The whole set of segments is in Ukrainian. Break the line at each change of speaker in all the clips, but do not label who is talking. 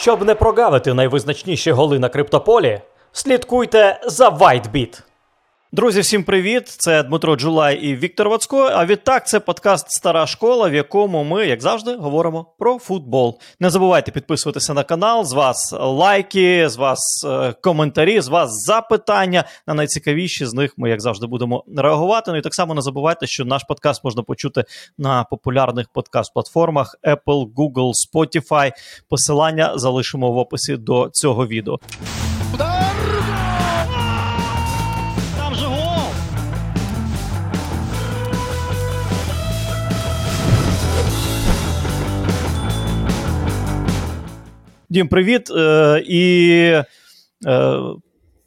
Щоб не прогавити найвизначніші голи на криптополі, слідкуйте за WhiteBit. Друзі, всім привіт! Це Дмитро Джулай і Віктор Вацько. А відтак це подкаст Стара школа, в якому ми, як завжди, говоримо про футбол. Не забувайте підписуватися на канал. З вас лайки, з вас е, коментарі, з вас запитання. На найцікавіші з них ми, як завжди, будемо реагувати. Ну і так само не забувайте, що наш подкаст можна почути на популярних подкаст-платформах Apple, Google, Spotify. Посилання залишимо в описі до цього відео. Дім, привіт. Е, і е,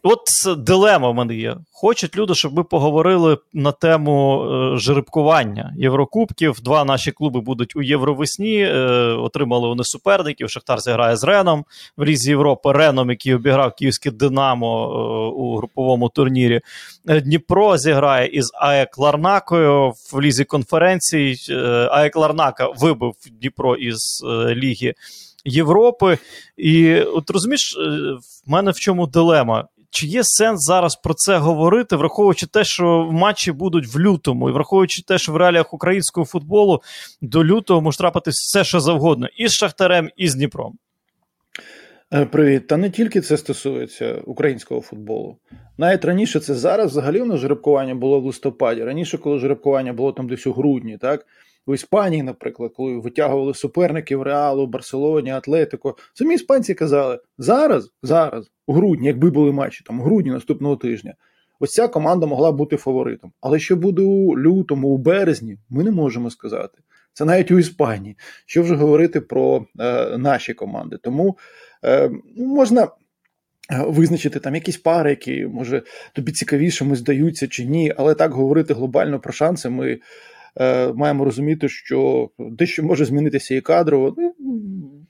от дилема в мене є. Хочуть люди, щоб ми поговорили на тему е, жеребкування Єврокубків. Два наші клуби будуть у Євровесні. Е, отримали вони суперників. Шахтар зіграє з Реном в Лізі Європи. Реном, який обіграв київське Динамо е, у груповому турнірі. Е, Дніпро зіграє із АЕК Ларнакою в лізі конференцій. Е, АЕК Ларнака вибив Дніпро із е, ліги. Європи. І от розумієш, е, в мене в чому дилема? Чи є сенс зараз про це говорити, враховуючи те, що матчі будуть в лютому, і враховуючи те, що в реаліях українського футболу до лютого може трапитись все, що завгодно, і з Шахтарем, і з Дніпром.
Е, Привіт. Та не тільки це стосується українського футболу. Навіть раніше це зараз взагалі у нас жеребкування було в листопаді. Раніше, коли жеребкування було там десь у грудні, так? В Іспанії, наприклад, коли витягували суперників Реалу, Барселоні, Атлетико, самі іспанці казали: зараз, зараз, у грудні, якби були матчі, там у грудні наступного тижня, ось ця команда могла бути фаворитом. Але що буде у лютому, у березні, ми не можемо сказати. Це навіть у Іспанії. Що вже говорити про е, наші команди? Тому е, можна. Визначити там якісь пари, які може тобі цікавішими здаються чи ні, але так говорити глобально про шанси. Ми е, маємо розуміти, що дещо може змінитися і кадрово. Ну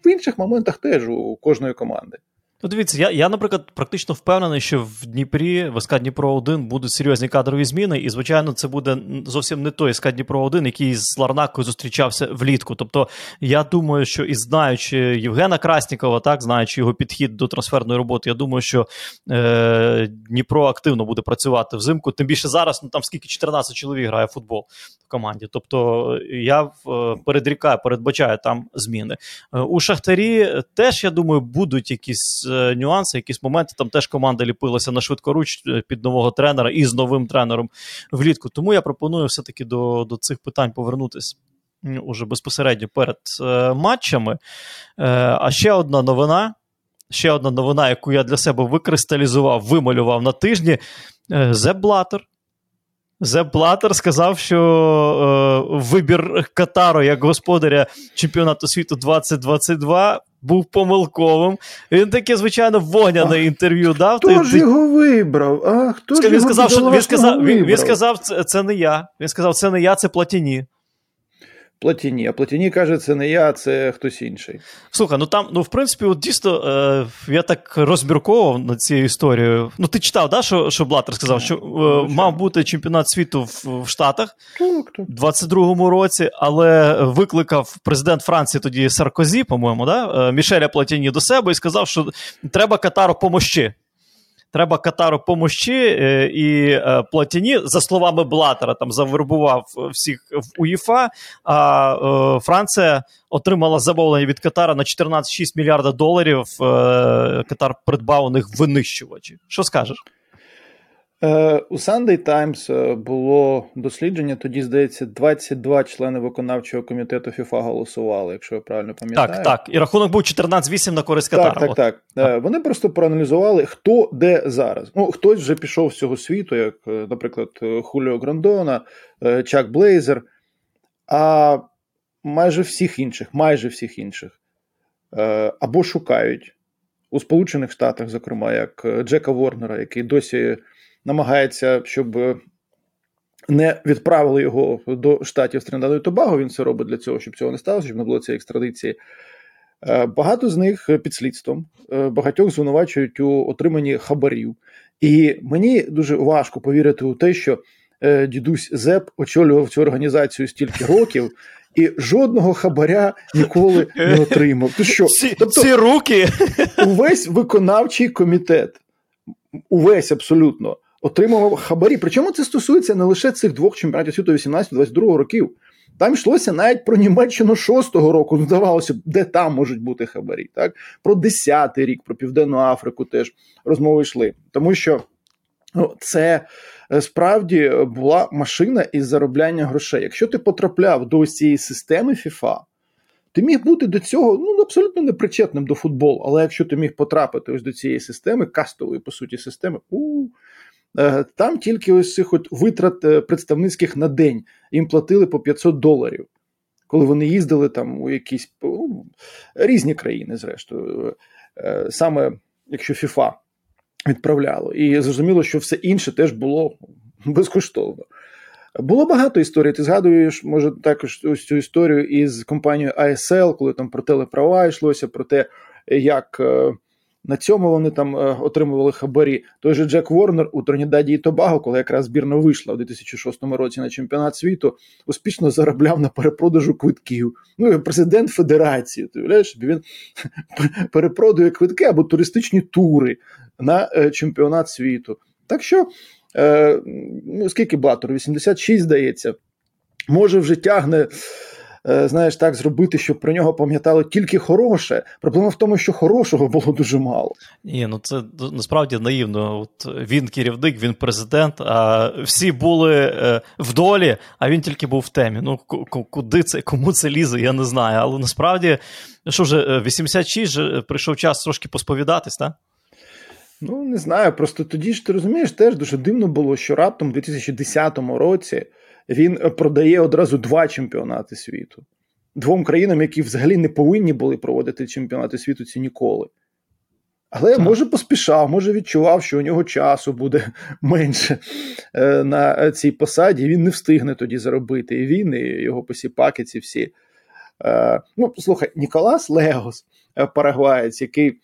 в інших моментах теж у кожної команди.
Ну, дивіться, я, я, наприклад, практично впевнений, що в Дніпрі, в СК Дніпро 1 будуть серйозні кадрові зміни, і, звичайно, це буде зовсім не той СК Дніпро 1 який з Ларнакою зустрічався влітку. Тобто, я думаю, що і знаючи Євгена Краснікова, так, знаючи його підхід до трансферної роботи, я думаю, що е, Дніпро активно буде працювати взимку. Тим більше зараз, ну там скільки 14 чоловік грає в футбол в команді. Тобто, я е, передрікаю, передбачаю там зміни. Е, у Шахтарі теж, я думаю, будуть якісь нюанси, якісь моменти. Там теж команда ліпилася на швидкоруч під нового тренера і з новим тренером влітку. Тому я пропоную все-таки до, до цих питань повернутися. Уже безпосередньо перед е, матчами. Е, а ще одна новина. Ще одна новина, яку я для себе викристалізував, вималював на тижні. Е, Блатер. Зеп Блаттер сказав, що е, вибір Катару як господаря чемпіонату світу 2022 був помилковим. Він таке, звичайно, вогняне інтерв'ю дав.
Хто ти, ж ти... його вибрав? А, хто
він
ж його
сказав, що він сказав, він, він сказав, це, це не я. Він сказав, це не я, це платіні.
Платіні, а Платіні каже, це не я, це хтось інший.
Слухай, ну там, ну в принципі, от дійсно, е, я так розмірковував над цією історією. Ну, ти читав, да, що що Блатер сказав, що е, мав бути чемпіонат світу в, в Штатах у 22-му році, але викликав президент Франції тоді Саркозі, по-моєму, да, е, Мішеля Платіні до себе і сказав, що треба Катару помощі. Треба Катару помощі, і Платіні, за словами Блатера, там завербував всіх в УЄФА, а Франція отримала замовлення від Катара на 14,6 мільярда доларів. Катар придбав у них винищувачі. Що скажеш?
У Sunday Times було дослідження. Тоді, здається, 22 члени виконавчого комітету ФІФА голосували, якщо я правильно пам'ятаю.
Так, так. І рахунок був 14-8 на користь Катара.
Так, так, так, так. Вони просто проаналізували, хто де зараз. Ну, хтось вже пішов з цього світу, як, наприклад, Хуліо Грандона, Чак Блейзер. А майже всіх інших, майже всіх інших, або шукають у Сполучених Штатах, зокрема, як Джека Ворнера, який досі намагається, щоб не відправили його до штатів Тринидаду і Тобаго. Він це робить для цього, щоб цього не сталося, щоб не було цієї екстрадиції. Багато з них під слідством, багатьох звинувачують у отриманні хабарів. І мені дуже важко повірити у те, що дідусь Зеп очолював цю організацію стільки років, і жодного хабаря ніколи не отримав. Ти що?
Ці, тобто, ці руки
увесь виконавчий комітет, увесь абсолютно отримував хабарі. Причому це стосується не лише цих двох чемпіонатів світу 18-22 років. Там йшлося навіть про Німеччину 6-го року. Ну, здавалося, де там можуть бути хабарі. Так? Про 10-й рік, про Південну Африку теж розмови йшли. Тому що ну, це е, справді була машина із заробляння грошей. Якщо ти потрапляв до цієї системи FIFA, ти міг бути до цього ну, абсолютно непричетним до футболу. Але якщо ти міг потрапити ось до цієї системи, кастової, по суті, системи, у там тільки ось цих от витрат е, представницьких на день їм платили по 500 доларів, коли вони їздили там у якісь ну, різні країни, зрештою, е, саме якщо ФІФА відправляло. І зрозуміло, що все інше теж було безкоштовно. Було багато історій. Ти згадуєш, може, також ось цю історію із компанією ASL, коли там про телеправа йшлося, про те, як. На цьому вони там е, отримували хабарі. Той же Джек Ворнер у Тронідаді і Тобаго, коли якраз збірна вийшла у 2006 році на чемпіонат світу, успішно заробляв на перепродажу квитків. Ну президент Федерації. Ти уявляєш, він перепродує квитки або туристичні тури на е, чемпіонат світу. Так що, е, ну скільки Блатор? 86, здається, може вже тягне. Е, знаєш, так зробити, щоб про нього пам'ятали тільки хороше. Проблема в тому, що хорошого було дуже мало.
Ні, ну це насправді наївно. От Він керівник, він президент, а всі були е, в долі, а він тільки був в темі. Ну куди це, кому це лізе, я не знаю. Але насправді, що вже 86 е, прийшов час трошки посповідатись, так?
Ну, не знаю. Просто тоді ж ти розумієш, теж дуже дивно було, що раптом у 2010 році він продає одразу два чемпіонати світу. Двом країнам, які взагалі не повинні були проводити чемпіонати світу ці ніколи. Але так. може поспішав, може відчував, що у нього часу буде менше е, на цій посаді, і він не встигне тоді заробити. І він, і його посіпаки ці всі. Е, ну, слухай, Ніколас Легос, е, парагваєць, який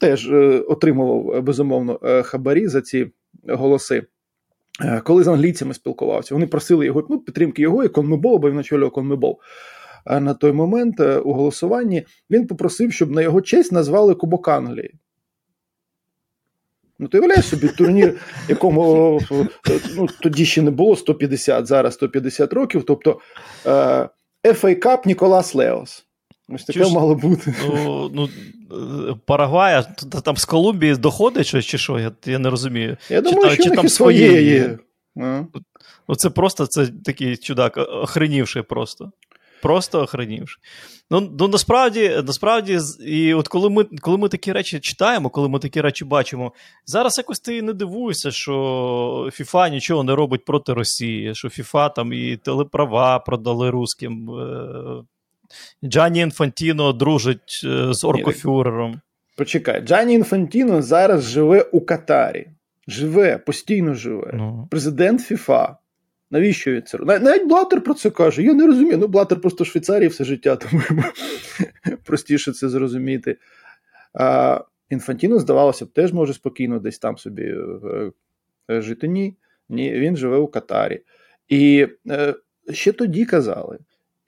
теж отримував безумовно хабарі за ці голоси. Е, коли з англійцями спілкувався, вони просили його ну, підтримки його і Конмебол, бо він очолював Конмебол. На той момент е, у голосуванні він попросив, щоб на його честь назвали Кубок Англії. Ну, ти уявляєш собі турнір, якому ну, тоді ще не було 150, зараз 150 років. Тобто е, FA Cup Ніколас Леос. Ось таке Чуш, мало бути.
Ну, ну, Парагвая, там з Колумбії доходить щось чи що? Я я не розумію.
Я думаю, чи, що чи там своє є.
Ну, Це просто це такий чудак, охренівший просто. Просто охренівший. Ну, ну насправді, насправді, і от коли ми коли ми такі речі читаємо, коли ми такі речі бачимо, зараз якось ти не дивуєшся, що ФІФА нічого не робить проти Росії, що ФІФА там і телеправа продали русським. Джані Інфантіно дружить е, з Оркофюрером.
Почекай, Джані Інфантіно зараз живе у Катарі. Живе, постійно живе. Ну. Президент ФІФА. Навіщо він це Навіть Блатер про це каже. Я не розумію. Ну, Блатер просто в Швейцарії все життя, тому простіше це зрозуміти. А Інфантіно, здавалося б, теж може спокійно десь там собі е, е, жити. Ні, ні, він живе у Катарі. І е, ще тоді казали,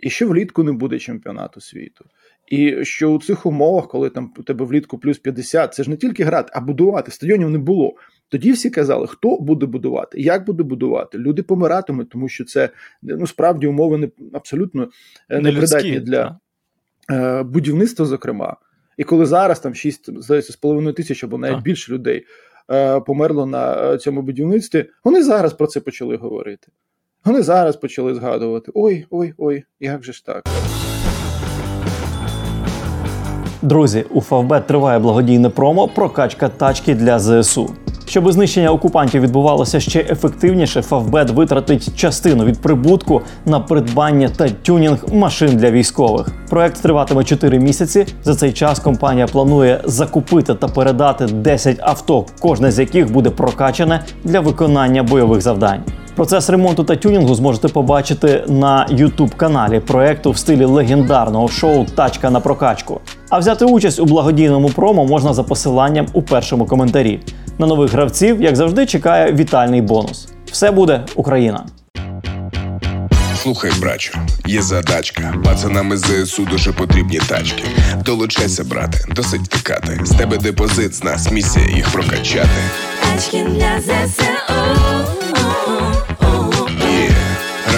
і що влітку не буде чемпіонату світу. І що у цих умовах, коли там у тебе влітку плюс 50, це ж не тільки грати, а будувати. Стадіонів не було. Тоді всі казали, хто буде будувати, як буде будувати. Люди помиратимуть, тому що це ну справді умови не абсолютно е, непридатні для е, будівництва, зокрема. І коли зараз там 6, здається, з половиною тисяч або навіть так. більше людей е, померло на е, цьому будівництві, вони зараз про це почали говорити. Вони зараз почали згадувати: ой, ой, ой, як же ж так.
Друзі, у Фавбет триває благодійне промо прокачка тачки для ЗСУ. Щоб знищення окупантів відбувалося ще ефективніше, Фавбет витратить частину від прибутку на придбання та тюнінг машин для військових. Проект триватиме 4 місяці. За цей час компанія планує закупити та передати 10 авто, кожне з яких буде прокачане для виконання бойових завдань. Процес ремонту та тюнінгу зможете побачити на youtube каналі проекту в стилі легендарного шоу Тачка на прокачку. А взяти участь у благодійному промо можна за посиланням у першому коментарі. На нових гравців, як завжди, чекає вітальний бонус. Все буде Україна!
Слухай, брачу, є задачка. Пацанам із ЗСУ дуже потрібні тачки. Долучайся, брате, досить втикати. З тебе депозит, з нас місія їх прокачати.
Тачки для ЗСУ.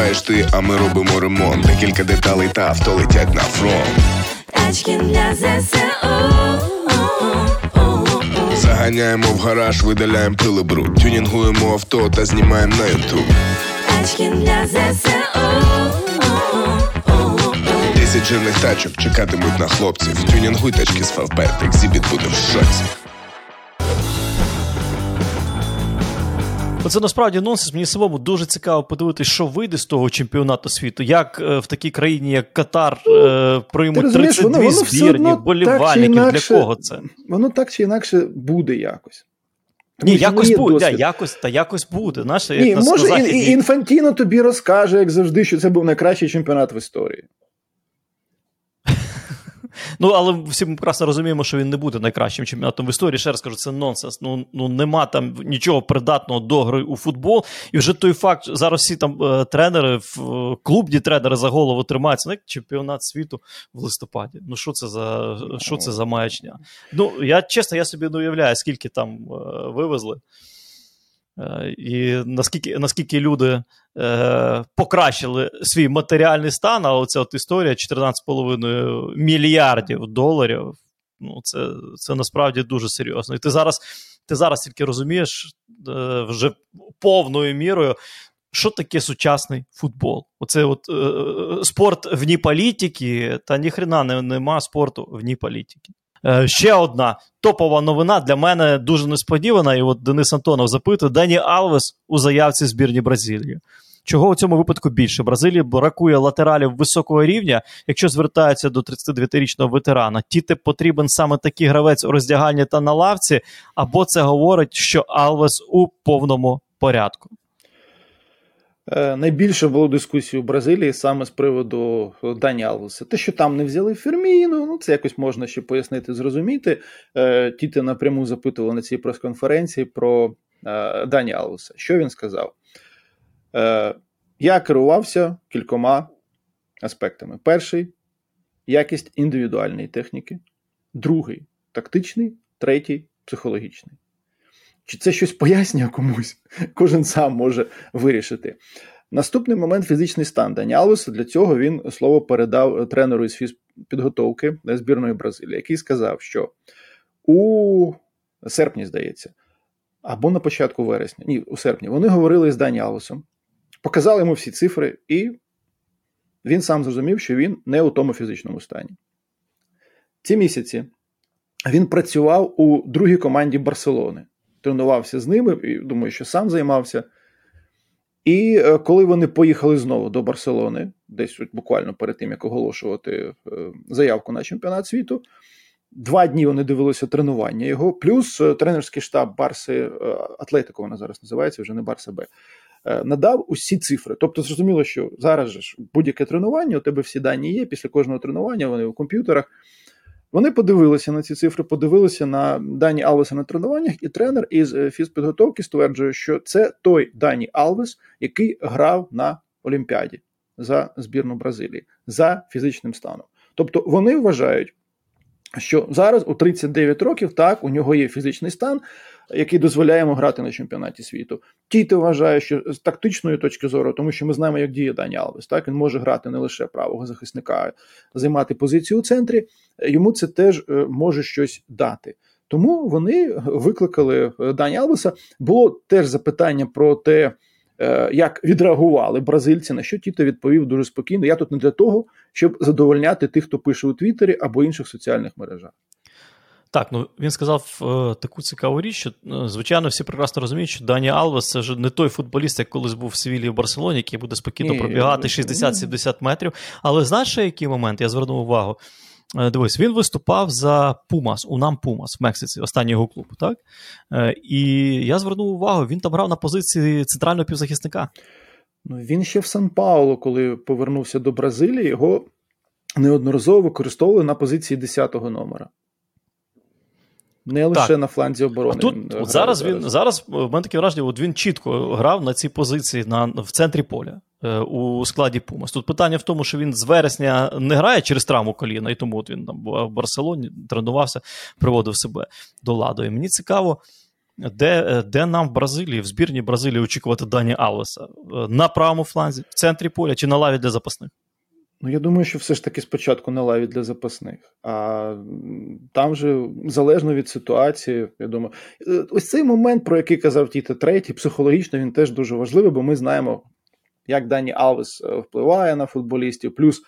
Є. Ти, а ми робимо ремонт. Декілька деталей та авто летять на фронт.
Тачки для ЗСУ.
Заганяємо в гараж, видаляємо пили бруд. Тюнінгуємо авто та знімаємо на ютуб.
Тачки для ЗСУ.
Десять жирних тачок чекатимуть на хлопців. Тюнінгуй тачки з фавбет, екзібіт буде в шоці.
Оце насправді нонсенс. Мені самому дуже цікаво подивитися, що вийде з того чемпіонату світу. Як е, в такій країні, як Катар, е, приймуть 32
воно- воно
збірні, вболівальників.
інакше-
Для кого це?
Воно так чи інакше буде якось. Тому
Ні, якось буде, да, якось, та якось буде. Як
Ні,
на,
може,
на
і,
Західній-
і Інфантіно тобі розкаже, як завжди, що це був найкращий чемпіонат в історії.
Ну, але всі ми прекрасно розуміємо, що він не буде найкращим чемпіонатом в історії. Ще раз кажу, це нонсенс. Ну, ну нема там нічого придатного до гри у футбол. І вже той факт, зараз всі там е, тренери, в, е, клубні тренери за голову тримаються. Ну, як чемпіонат світу в листопаді. Ну, що це за що це за маячня? Ну, я чесно, я собі не уявляю, скільки там е, вивезли. І наскільки наскільки люди е, покращили свій матеріальний стан, а оця от історія 14,5 мільярдів доларів. Ну, це, це насправді дуже серйозно. І ти зараз, ти зараз тільки розумієш е, вже повною мірою, що таке сучасний футбол. Оце от е, спорт вні політики, та ніхрена не, нема спорту вні політики. Е, ще одна топова новина для мене дуже несподівана. І от Денис Антонов запитує: Дані Алвес у заявці збірні Бразилії. Чого у цьому випадку більше? Бразилії бракує латералів високого рівня, якщо звертаються до 39-річного ветерана. Тіте потрібен саме такий гравець у роздягальні та на лавці, або це говорить, що Алвес у повному порядку.
Е, Найбільше було дискусій у Бразилії саме з приводу Дані Алвеса. Те, що там не взяли Ферміну, ну це якось можна ще пояснити, зрозуміти. Е, Тіти напряму запитували на цій прес-конференції про е, Дані Алвеса. Що він сказав? Е, Я керувався кількома аспектами. Перший якість індивідуальної техніки, другий тактичний, третій психологічний. Чи це щось пояснює комусь? Кожен сам може вирішити. Наступний момент фізичний стан Дані Алвеса. Для цього він слово передав тренеру із фізпідготовки збірної Бразилії, який сказав, що у серпні, здається, або на початку вересня, ні, у серпні, вони говорили з Дані Алвесом, показали йому всі цифри, і він сам зрозумів, що він не у тому фізичному стані. Ці місяці він працював у другій команді Барселони тренувався з ними, і думаю, що сам займався. І е, коли вони поїхали знову до Барселони, десь от буквально перед тим, як оголошувати е, заявку на чемпіонат світу, два дні вони дивилися тренування його, плюс е, тренерський штаб Барси Атлетико, вона зараз називається, вже не Барса Б, надав усі цифри. Тобто, зрозуміло, що зараз же ж будь-яке тренування, у тебе всі дані є. Після кожного тренування вони у комп'ютерах. Вони подивилися на ці цифри, подивилися на дані Алвеса на тренуваннях, і тренер із фізпідготовки стверджує, що це той Дані Алвес, який грав на Олімпіаді за збірну Бразилії за фізичним станом. Тобто вони вважають, що зараз у 39 років так у нього є фізичний стан, який дозволяє йому грати на чемпіонаті світу. Тіто вважає, що з тактичної точки зору, тому що ми знаємо, як діє Дані Алвес. Так він може грати не лише правого захисника, а займати позицію у центрі. Йому це теж може щось дати. Тому вони викликали Дані Алвеса. Було теж запитання про те, як відреагували бразильці, на що Тіто відповів дуже спокійно. Я тут не для того, щоб задовольняти тих, хто пише у Твіттері або інших соціальних мережах.
Так, ну він сказав е, таку цікаву річ, що е, звичайно всі прекрасно розуміють, що Дані Алвес це ж не той футболіст, як колись був в Севілії в Барселоні, який буде спокійно пробігати
ні.
60-70 метрів. Але знаєш, який момент? Я звернув увагу. Е, Дивись, він виступав за Пумас, Унам Пумас в Мексиці, останній його клуб, так? Е, І я звернув увагу, він там грав на позиції центрального півзахисника.
Ну, він ще в Сан Пауло, коли повернувся до Бразилії, його неодноразово використовували на позиції 10-го номера. Не лише
Так.
на фланзі оборони.
А тут
він
от
грає
зараз він зараз в мене таке враження, от він чітко грав на цій позиції на, в центрі поля. Е, у складі Пумас. Тут питання в тому, що він з вересня не грає через травму коліна, і тому от він там в Барселоні, тренувався, приводив себе до ладу. І мені цікаво, де, е, де нам в Бразилії, в збірній Бразилії очікувати Дані Алвеса? Е, На правому фланзі, в центрі поля чи на лаві для запасних?
Ну, я думаю, що все ж таки спочатку на лаві для запасних, а там же залежно від ситуації, я думаю, ось цей момент, про який казав Тіта третій, психологічно він теж дуже важливий, бо ми знаємо, як Дані Алвес е, впливає на футболістів. Плюс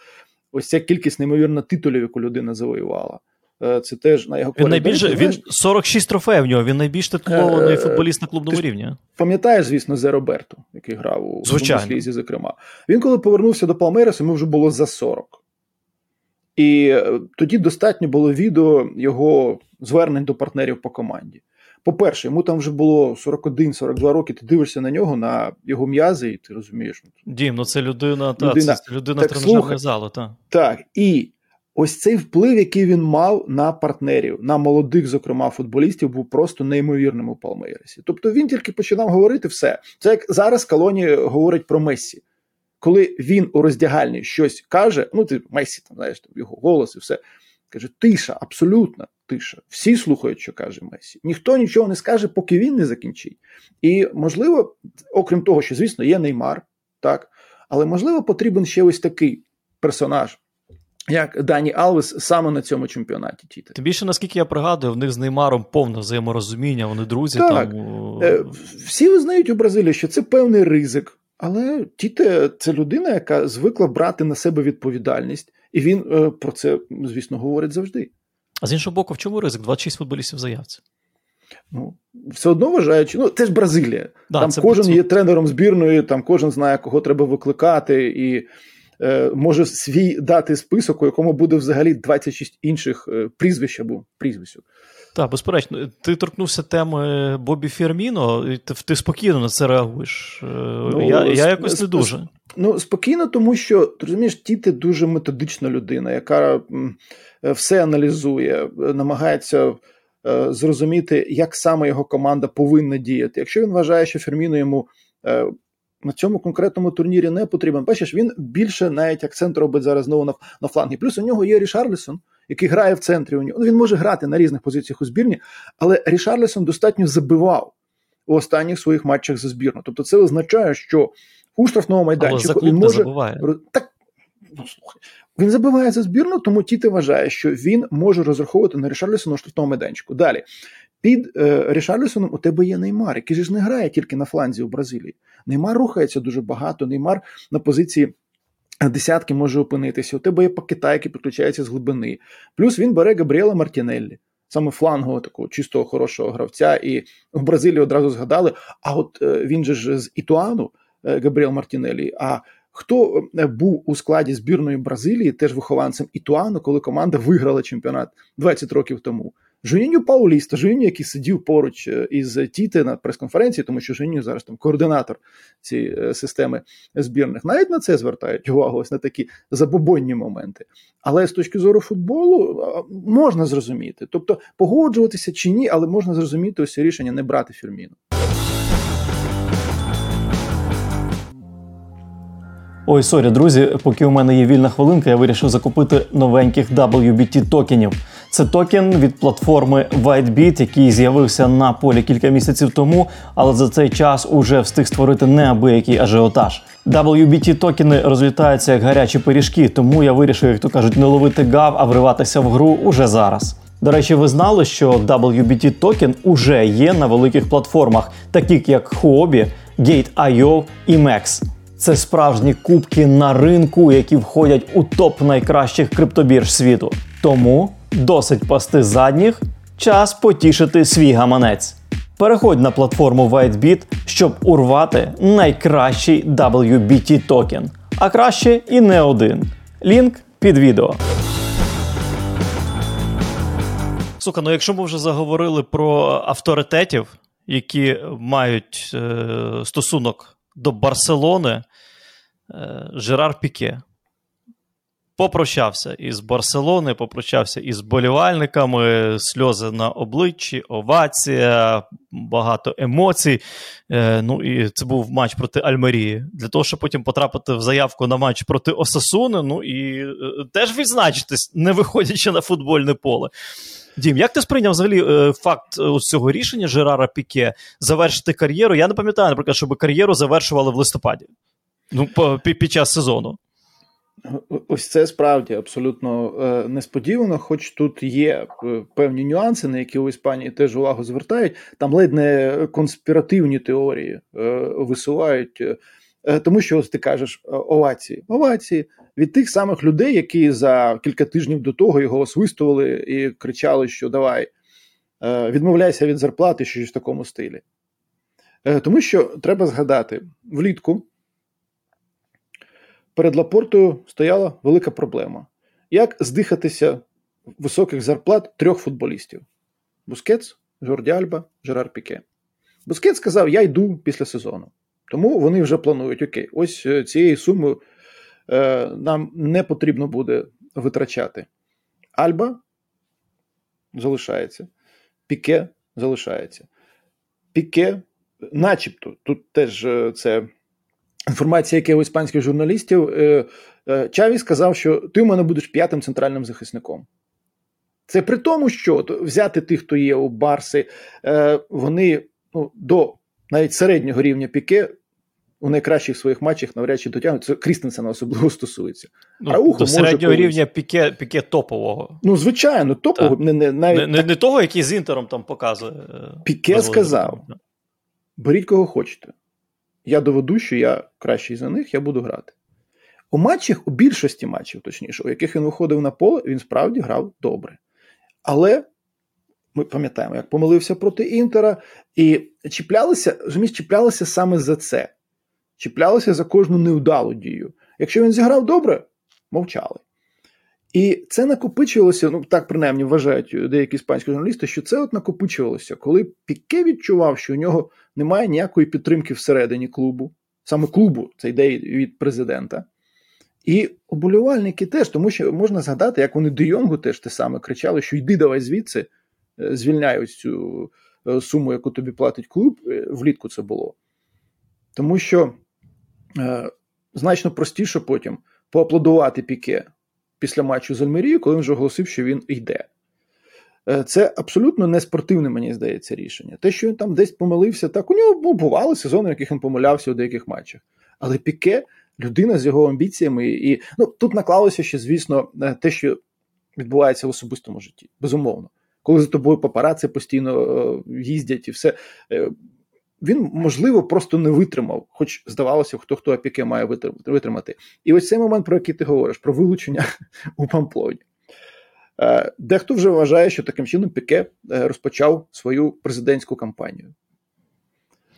ось ця кількість неймовірно титулів, яку людина завоювала. Е, Це теж на його
Він найбільше він 46 трофеїв в нього, він найбільш титулований
Е,
футболіст на клубному
ти
рівні.
Пам'ятаєш, звісно, Зе Роберто, який грав у. Бундеслізі, зокрема. Він, коли повернувся до Палмересу, йому вже було за 40. І тоді достатньо було відео його звернень до партнерів по команді. По-перше, йому там вже було 41-42 роки. Ти дивишся на нього, на його м'язи, і ти розумієш. ну,
Дім, ну це людина, та,
Людина.
це людина
Так,
тренажерної
слухай.
зали, так.
Так, і ось цей вплив, який він мав на партнерів, на молодих, зокрема, футболістів, був просто неймовірним у Палмейресі. Тобто він тільки починав говорити все. Це як зараз Калоні говорить про Мессі. Коли він у роздягальні щось каже, ну ти Месі, там знаєш, там його голос і все. Каже, тиша, абсолютна тиша. Всі слухають, що каже Месі. Ніхто нічого не скаже, поки він не закінчить. І можливо, окрім того, що звісно є Неймар, так, але можливо потрібен ще ось такий персонаж, як Дані Алвес саме на цьому чемпіонаті. Тіте.
Тим більше, наскільки я пригадую, в них з Неймаром повне взаєморозуміння, вони друзі.
Так.
Там,
Е, Всі визнають у Бразилії, що це певний ризик. Але Тіте це людина, яка звикла брати на себе відповідальність, і він е, про це, звісно, говорить завжди.
А з іншого боку, в чому ризик? 26 футболістів в заявці.
Ну, все одно вважаючи, ну це ж Бразилія.
Да,
там кожен є тренером збірної, там кожен знає, кого треба викликати, і е, може свій дати список, у якому буде взагалі 26 інших е, прізвищ або прізвищок.
Так, безперечно, ти торкнувся теми Бобі Фірміно, і ти, ти спокійно на це реагуєш. Е, я, я якось не дуже.
Ну, спокійно, тому що ти розумієш, Тіти дуже методична людина, яка все аналізує, намагається е, зрозуміти, як саме його команда повинна діяти. Якщо він вважає, що Ферміно йому е, на цьому конкретному турнірі не потрібен, бачиш, він більше навіть акцент робить зараз знову на, на флангі. Плюс у нього є Рішарлісон, який грає в центрі. У нього ну, він може грати на різних позиціях у збірні, але Рішарлісон достатньо забивав у останніх своїх матчах за збірну. Тобто, це означає, що у штрафному майданчику він може забивати. Так, ну слухай. Він забиває за збірну, тому Тіти вважає, що він може розраховувати на Рішарлісона у штрафному майданчику. Далі. Під е, Рішарлісоном у тебе є Неймар, який ж не грає тільки на фланзі у Бразилії. Неймар рухається дуже багато. Неймар на позиції десятки може опинитися. У тебе є Пакета, який підключається з глибини. Плюс він бере Габріела Мартінеллі, саме флангового такого чистого хорошого гравця. І в Бразилії одразу згадали: а от е, він же ж з Ітуану, е, Габріел Мартінеллі. А хто е, був у складі збірної Бразилії, теж вихованцем Ітуану, коли команда виграла чемпіонат 20 років тому? Жуніню Пауліста, Жуніню, який сидів поруч е, із Тіти на прес-конференції, тому що Жуніню зараз там координатор цієї е, системи збірних. Навіть на це звертають увагу, ось на такі забобонні моменти. Але з точки зору футболу можна зрозуміти. Тобто погоджуватися чи ні, але можна зрозуміти ось рішення не брати Фірміну.
Ой, sorry, друзі, поки у мене є вільна хвилинка, я вирішив закупити новеньких WBT токенів. Це токен від платформи WhiteBit, який з'явився на полі кілька місяців тому, але за цей час уже встиг створити неабиякий ажіотаж. WBT токени розлітаються як гарячі пиріжки, тому я вирішив, як то кажуть, не ловити гав, а вриватися в гру уже зараз. До речі, ви знали, що WBT токен уже є на великих платформах, таких як Huobi, Gate.io і MEX. Це справжні кубки на ринку, які входять у топ найкращих криптобірж світу. Тому досить пасти задніх, час потішити свій гаманець. Переходь на платформу WhiteBit, щоб урвати найкращий WBT токен. А краще і не один. Лінк під відео. Сука, ну якщо ми вже заговорили про авторитетів, які мають е, стосунок до Барселони, е, Жерар Піке. Попрощався із Барселони, попрощався із болівальниками, сльози на обличчі, овація, багато емоцій. Е, ну і це був матч проти Альмерії. Для того, щоб потім потрапити в заявку на матч проти Осасуни, ну і е, теж відзначитись, не виходячи на футбольне поле. Дім, як ти сприйняв взагалі е, факт е, цього рішення Жерара Піке завершити кар'єру? Я не пам'ятаю, наприклад, щоб кар'єру завершували в листопаді. Ну, під час сезону.
Ось це справді абсолютно е, несподівано, хоч тут є е, певні нюанси, на які у Іспанії теж увагу звертають. Там ледь не конспіративні теорії е, висувають, тому що ось ти кажеш овації. Овації від тих самих людей, які за кілька тижнів до того його освистували і кричали, що давай відмовляйся від зарплати, щось в такому стилі. Тому що треба згадати влітку перед Лапортою стояла велика проблема: як здихатися високих зарплат трьох футболістів: Бускетс, Жорді Альба, Жерар Піке. Бускетс сказав: Я йду після сезону. Тому вони вже планують: окей, ось е, цієї суми е, нам не потрібно буде витрачати. Альба залишається, Піке залишається. Піке, начебто, тут теж е, це інформація, яка у іспанських журналістів, е, е, Чаві сказав, що ти у мене будеш п'ятим центральним захисником. Це при тому, що взяти тих, хто є у Барси, е, вони ну, до навіть середнього рівня піке у найкращих своїх матчах навряд чи дотягнуть. Це Крістенсена особливо стосується.
Ну,
Раухо
до середнього
колись.
рівня піке, піке топового.
Ну, звичайно, топово, не, не, навіть
Не, не, не того, який з інтером там показує.
Піке сказав. беріть кого хочете. Я доведу, що я кращий за них, я буду грати. У матчах, у більшості матчів, точніше, у яких він виходив на поле, він справді грав добре. Але ми пам'ятаємо, як помилився проти Інтера, і чіплялися, розумієш, чіплялися саме за це. Чіплялися за кожну невдалу дію. Якщо він зіграв добре, мовчали. І це накопичувалося, ну так принаймні вважають деякі іспанські журналісти, що це от накопичувалося, коли Піке відчував, що у нього немає ніякої підтримки всередині клубу, саме клубу, це йде від президента. І оболівальники теж, тому що можна згадати, як вони Де Йонгу теж те саме кричали, що йди давай звідси, е, звільняй ось цю е, суму, яку тобі платить клуб. Е, Влітку це було. Тому що е, значно простіше потім поаплодувати Піке після матчу з Альмерією, коли він вже оголосив, що він йде. Е, Це абсолютно не спортивне, мені здається, рішення. Те, що він там десь помилився, так у нього ну, бували сезони, в яких він помилявся у деяких матчах. Але Піке, людина з його амбіціями, і ну, тут наклалося ще, звісно, е, те, що відбувається в особистому житті. Безумовно. Коли за тобою папараци постійно е, їздять і все. Він, можливо, просто не витримав, хоч здавалося, хто хто опіки має витримати- витримати. І ось цей момент, про який ти говориш, про вилучення у Памплоні. Е, Дехто вже вважає, що таким чином Піке е, розпочав свою президентську кампанію.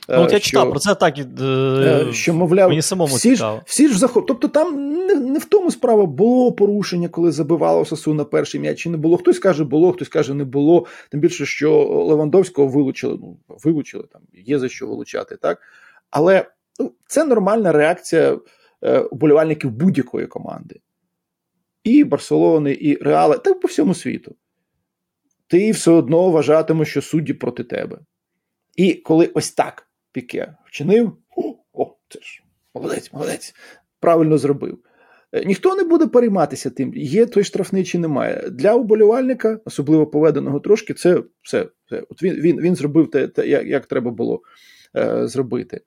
Ну, от
Е,
я читав про це так
е,
Е,
що, мовляв,
мені самому
всі ж, всі ж захоп... Тобто там не, не в тому справа було порушення, коли забивало Сосу на перший м'яч, чи не було. Хтось каже, було, хтось каже, не було. Тим більше, що Левандовського вилучили. Ну, вилучили, там є за що вилучати, так? Але ну, це нормальна реакція е, уболівальників будь-якої команди. І Барселони, і Реала, так по всьому світу. Ти все одно вважатимеш, що судді проти тебе. І коли ось так Піке вчинив, о, о, це ж молодець, молодець, правильно зробив. Е, Ніхто не буде перейматися тим, є той штрафний чи немає. Для уболівальника, особливо поведеного трошки, це все. все. От він, він, він зробив те, те як, як треба було е, зробити.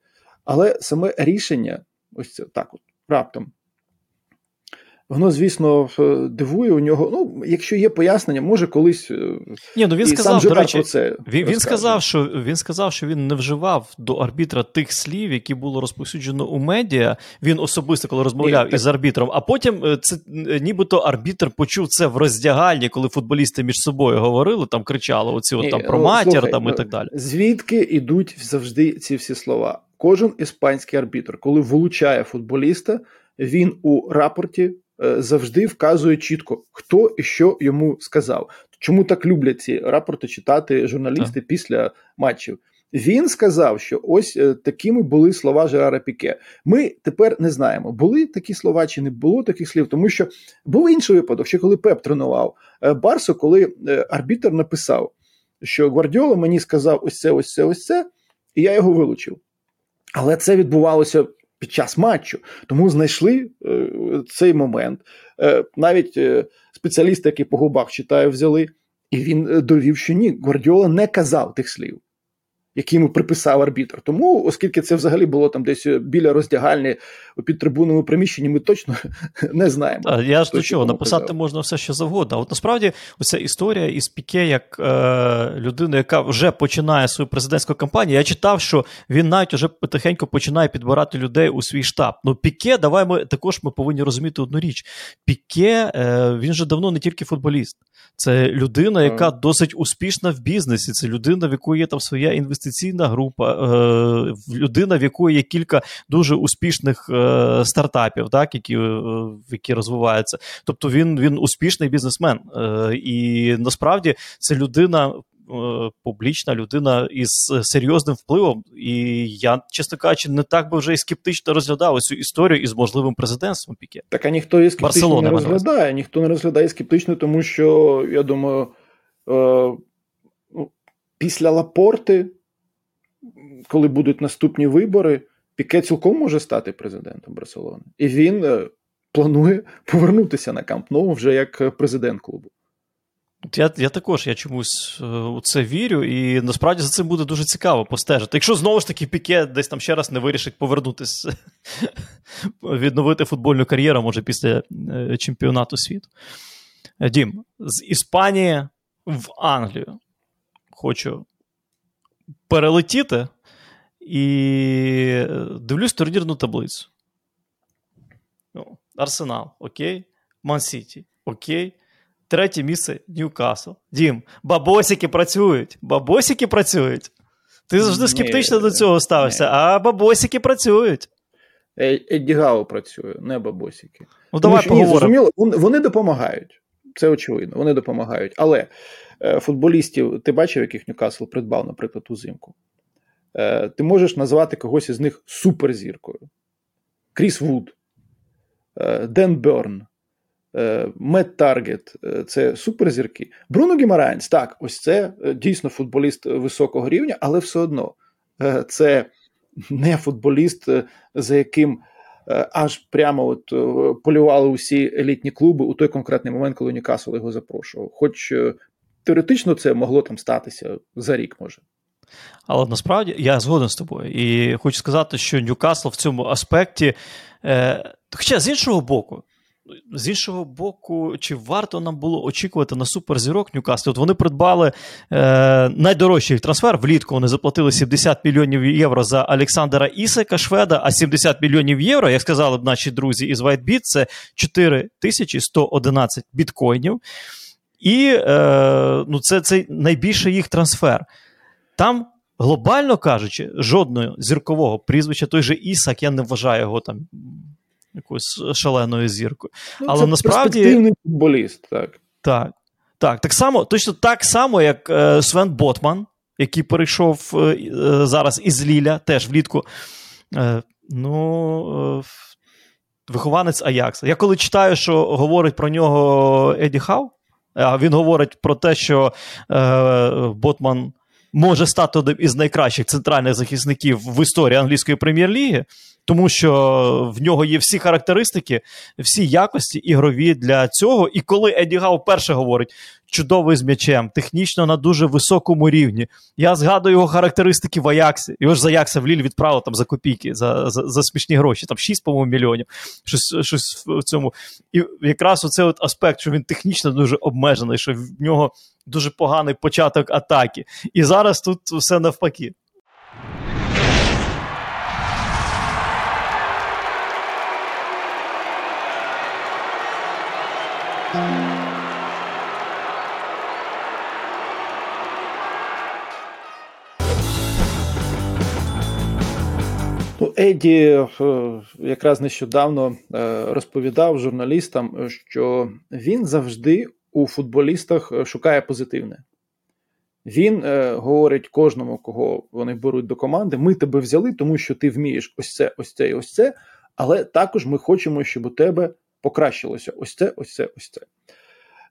Але саме рішення, ось це так, от, раптом. Воно, звісно, е, дивує у нього. Ну, якщо є пояснення, може колись. е,
Ні, ну він
і сам
сказав, до речі,
про це
Він, він, сказав, що, він сказав, що він не вживав до арбітра тих слів, які було розповсюджено у медіа. Він особисто, коли розмовляв
Ні, так-
із арбітром, а потім е, це нібито арбітр почув це в роздягальні, коли футболісти між собою говорили, там кричали оці от,
Ні,
там про
ну,
матір
слухай,
там і
ну,
так далі.
Звідки йдуть завжди ці всі слова? Кожен іспанський арбітр, коли вилучає футболіста, він у рапорті завжди вказує чітко, хто і що йому сказав. Чому так люблять ці рапорти читати журналісти після матчів? Він сказав, що ось е, такими були слова Жерара Піке. Ми тепер не знаємо, були такі слова чи не було таких слів, тому що був інший випадок, ще коли Пеп тренував е, Барсу, коли е, арбітр написав, що Гвардіола мені сказав ось це, ось це, ось це, і я його вилучив. Але це відбувалося під час матчу, тому знайшли е, цей момент. Е, навіть е, спеціалісти, які по губах читаю, взяли, і він е, довів, що ні, Гвардіола не казав тих слів які йому приписав арбітр. Тому, оскільки це взагалі було там десь біля роздягальні під трибунному приміщенні, ми точно не знаємо.
А, я ж до чого написати казав. можна все що завгодно. От насправді оця історія із Піке, як е, людина, яка вже починає свою президентську кампанію. Я читав, що він навіть вже потихеньку починає підбирати людей у свій штаб. Ну, Піке, давай ми також ми повинні розуміти одну річ. Піке е, він же давно не тільки футболіст. Це людина, яка досить успішна в бізнесі. Це людина, в якої є там своя інвестиційна група, е, людина, в якої є кілька дуже успішних е, стартапів, так, які е, які розвиваються. Тобто він він успішний бізнесмен. І насправді це людина, публічна людина із серйозним впливом. І я, чесно кажучи, не так би вже і скептично розглядав цю історію із можливим президентством Піке.
Так а ніхто і скептично Барселона, не розглядає, ніхто не розглядає скептично, тому що я думаю, е, ну, після Лапорти, коли будуть наступні вибори, Піке цілком може стати президентом Барселони. І він е, планує повернутися на Камп Ноу вже як президент клубу.
Я я також я чомусь е, у це вірю, і насправді за цим буде дуже цікаво постежити. Якщо знову ж таки Піке десь там ще раз не вирішить повернутися, відновити футбольну кар'єру, може, після е, чемпіонату світу. Е, Дім, з Іспанії в Англію хочу перелетіти і дивлюсь турнірну таблицю. Ну, Арсенал, окей, Ман-Сіті, окей. Третє місце Ньюкасл. Дім, бабосики працюють. Бабосики працюють. Ти завжди скептично ні, до цього ставишся, ні. а бабосики працюють.
Е, Едді Гау працює, не бабосики.
Ну, давай поговоримо.
Вони допомагають. Це очевидно, вони допомагають. Але е, футболістів, ти бачив, яких Ньюкасл придбав, наприклад, узимку. Е, Ти можеш назвати когось із них суперзіркою. Кріс Вуд, е, Ден Берн, Мет Таргет це суперзірки. Бруно Гімаранс, так, ось це дійсно футболіст високого рівня, але все одно це не футболіст, за яким аж прямо от полювали усі елітні клуби у той конкретний момент, коли Нюкасл його запрошував. Хоч теоретично це могло там статися за рік, може.
Але насправді я згоден з тобою. І хочу сказати, що Ньюкасл в цьому аспекті, е, хоча з іншого боку, з іншого боку, чи варто нам було очікувати на суперзірок Ньюкаслі? От вони придбали е, найдорожчий трансфер. Влітку вони заплатили 70 мільйонів євро за Олександра Ісека Шведа, а 70 мільйонів євро, як сказали б наші друзі із WhiteBit, це 4111 біткоїнів. І е, ну, це, це найбільший їх трансфер. Там. Глобально кажучи, жодного зіркового прізвища, той же Ісак, я не вважаю його там якоюсь шаленою зіркою. Ну, Але
це
насправді.
футболіст, так.
Так. Так, так само, точно так само, як е, Свен Ботман, який перейшов е, е, зараз із Ліля, теж влітку. Е, ну, е, вихованець Аякса. Я коли читаю, що говорить про нього Еді Хау, а він говорить про те, що е, Ботман може стати одним із найкращих центральних захисників в історії англійської прем'єр-ліги тому що в нього є всі характеристики, всі якості ігрові для цього. І коли Еді Гау вперше говорить чудовий з м'ячем, технічно на дуже високому рівні, я згадую його характеристики в Аяксі. Його ж за Аякса в Ліль відправили там за копійки, за за, за смішні гроші, там 6, по-моєму, мільйонів. Щось щось в цьому. І якраз оцей от аспект, що він технічно дуже обмежений, що в нього дуже поганий початок атаки. І зараз тут все навпаки.
Еді е, якраз нещодавно е, розповідав журналістам, що він завжди у футболістах шукає позитивне. Він е, говорить кожному, кого вони беруть до команди: ми тебе взяли, тому що ти вмієш ось це, ось це і ось це. Але також ми хочемо, щоб у тебе покращилося ось це, ось це, ось це.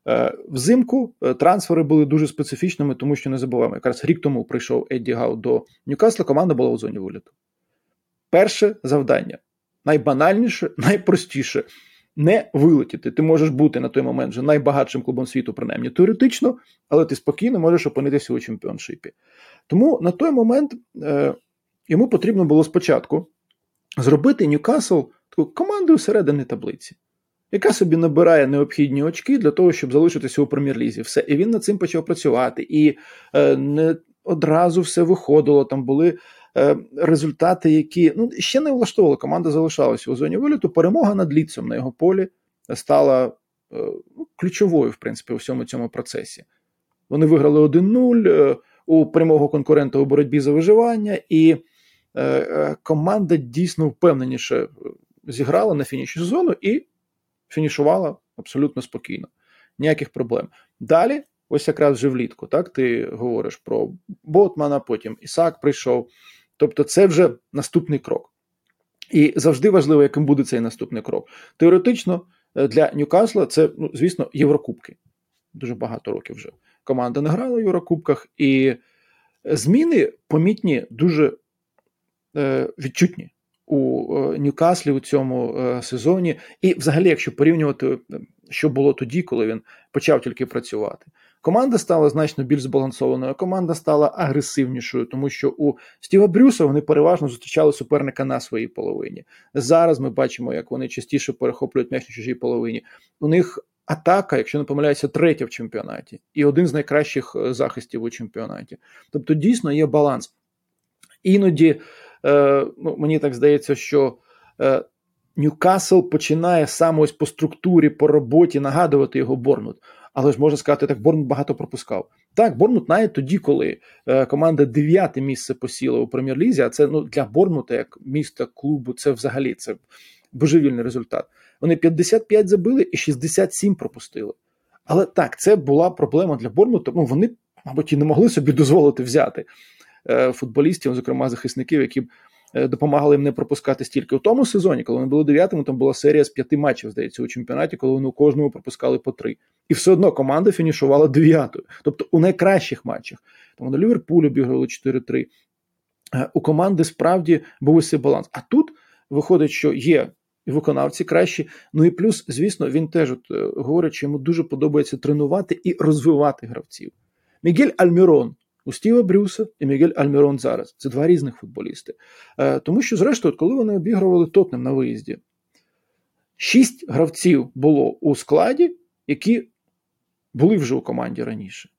Е, взимку е, трансфери були дуже специфічними, тому що не забуваємо, якраз рік тому прийшов Едді Гау до Ньюкасла, команда була у зоні виліту. Перше завдання найбанальніше, найпростіше не вилетіти. Ти можеш бути на той момент вже найбагатшим клубом світу, принаймні теоретично, але ти спокійно можеш опинитися у чемпіоншипі. Тому на той момент е, йому потрібно було спочатку зробити Ньюкасл таку командою середини таблиці, яка собі набирає необхідні очки для того, щоб залишитися у прем'єр-лізі. Все. І він над цим почав працювати. І е, не одразу все виходило. Там були е, результати, які ну, ще не влаштовували. Команда залишалася у зоні виліту. Перемога над ліцем на його полі стала е, ну, ключовою, в принципі, у всьому цьому процесі. Вони виграли 1-0 е, у прямого конкурента у боротьбі за виживання, і е, е, команда дійсно впевненіше зіграла на фініші сезону і фінішувала абсолютно спокійно. Ніяких проблем. Далі, ось якраз вже влітку, так ти говориш про Ботмана, потім Ісак прийшов. Тобто, це вже наступний крок. І завжди важливо, яким буде цей наступний крок. Теоретично для Ньюкасла це, ну, звісно, Єврокубки. Дуже багато років вже команда не грала в Єврокубках, і зміни помітні, дуже е, відчутні у е, Ньюкаслі у цьому е, сезоні. І, взагалі, якщо порівнювати, що було тоді, коли він почав тільки працювати. Команда стала значно більш збалансованою, команда стала агресивнішою, тому що у Стіва Брюса вони переважно зустрічали суперника на своїй половині. Зараз ми бачимо, як вони частіше перехоплюють м'яч на чужій половині. У них атака, якщо не помиляюся, третя в чемпіонаті, і один з найкращих захистів у чемпіонаті. Тобто, дійсно є баланс. Іноді е, ну, мені так здається, що е, Ньюкасл починає саме ось по структурі, по роботі нагадувати його Борнмут. Але ж можна сказати, так Борнмут багато пропускав. Так, Борнмут навіть тоді, коли е, команда дев'яте місце посіла у прем'єр-лізі, а це ну, для Борнмута, як міста клубу, це взагалі це божевільний результат. Вони 55 забили і 67 пропустили. Але так, це була проблема для Борнмута. Ну, вони, мабуть, і не могли собі дозволити взяти е, футболістів, зокрема захисників, які е, допомагали їм не пропускати стільки. У тому сезоні, коли вони були дев'ятими, там була серія з п'яти матчів, здається, у чемпіонаті, коли вони у кожному пропускали по три. І все одно команда фінішувала дев'ятою. Тобто у найкращих матчах. Тому на Ліверпуль обіграли 4-3. Е, у команди справді був ось цей баланс. А тут виходить, що є і виконавці кращі. Ну і плюс, звісно, він теж от, говорить, що йому дуже подобається тренувати і розвивати гравців. Мігель Альмірон у Стіва Брюса і Мігель Альмірон зараз. Це два різних футболісти. Е, Тому що, зрештою, коли вони обігрували Тотнем на виїзді, шість гравців було у складі, які були вже у команді раніше.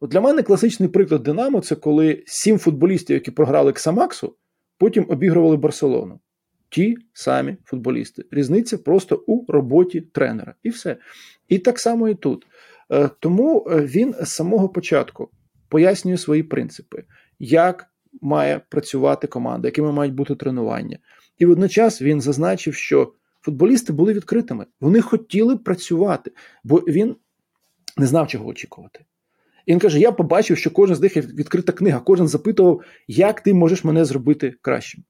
От Для мене класичний приклад Динамо це коли сім футболістів, які програли Ксамаксу, потім обігрували Барселону. Ті самі футболісти. Різниця просто у роботі тренера. І все. І так само і тут. Е, тому він з самого початку пояснює свої принципи, як має працювати команда, якими мають бути тренування. І водночас він зазначив, що футболісти були відкритими. Вони хотіли працювати, бо він не знав, чого очікувати. І він каже: Я побачив, що кожен з них відкрита книга, кожен запитував, як ти можеш мене зробити кращим.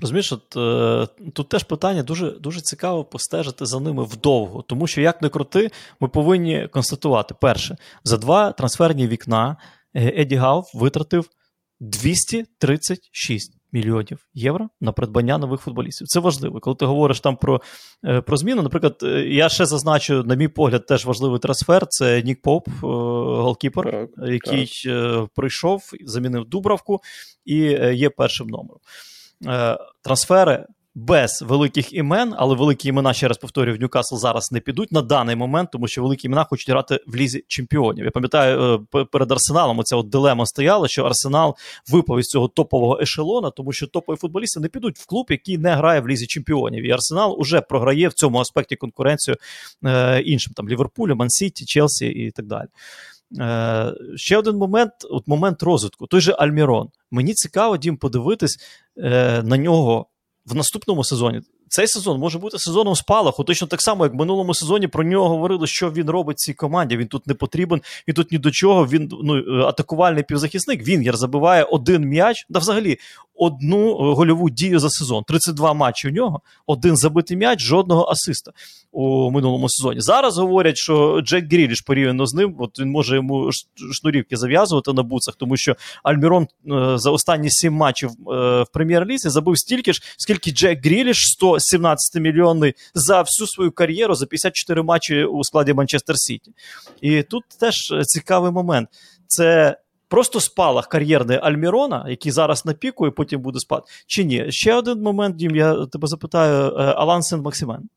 Розумієш, от, е, тут теж питання дуже дуже цікаво постежити за ними вдовго, тому що, як не крути, ми повинні констатувати: перше, за два трансферні вікна Еді Гав витратив 236 мільйонів євро на придбання нових футболістів. Це важливо. Коли ти говориш там про е, про зміну, наприклад, е, я ще зазначу, на мій погляд, теж важливий трансфер. Це Нік Поп, е, голкіпер, так, який так. прийшов, замінив Дубравку і є першим номером. Трансфери без великих імен, але великі імена, ще раз повторюю, в Ньюкасл зараз не підуть на даний момент, тому що великі імена хочуть грати в лізі чемпіонів. Я пам'ятаю, е, перед Арсеналом оця от дилема стояла, що Арсенал випав із цього топового ешелона, тому що топові футболісти не підуть в клуб, який не грає в лізі чемпіонів. І Арсенал уже програє в цьому аспекті конкуренцію е, іншим там Ліверпулю, Мансіті, Челсі і так далі. Е, Ще один момент от момент розвитку. Той же Альмірон. Мені цікаво, Дім, подивитись е, на нього в наступному сезоні цей сезон може бути сезоном спалаху. Точно так само, як в минулому сезоні про нього говорили, що він робить цій команді. Він тут не потрібен, і тут ні до чого. Він ну е, атакувальний півзахисник. Він забиває один м'яч да взагалі. Одну е, гольову дію за сезон. 32 матчі у нього, один забитий м'яч, жодного асиста у минулому сезоні. Зараз говорять, що Джек Гріліш порівняно з ним. От він може йому шнурівки зав'язувати на буцах, тому що Альмірон е, за останні сім матчів в прем'єр-лізі забив стільки ж, скільки Джек Гріліш 100, 17-мільйонний за всю свою кар'єру за 54 матчі у складі Манчестер Сіті. І тут теж е, цікавий момент. Це просто спалах кар'єрний Альмірона, який зараз на піку і потім буде спадати. Чи ні? Ще один момент, Дім, я тебе запитаю: е, Алан Сен Максимен.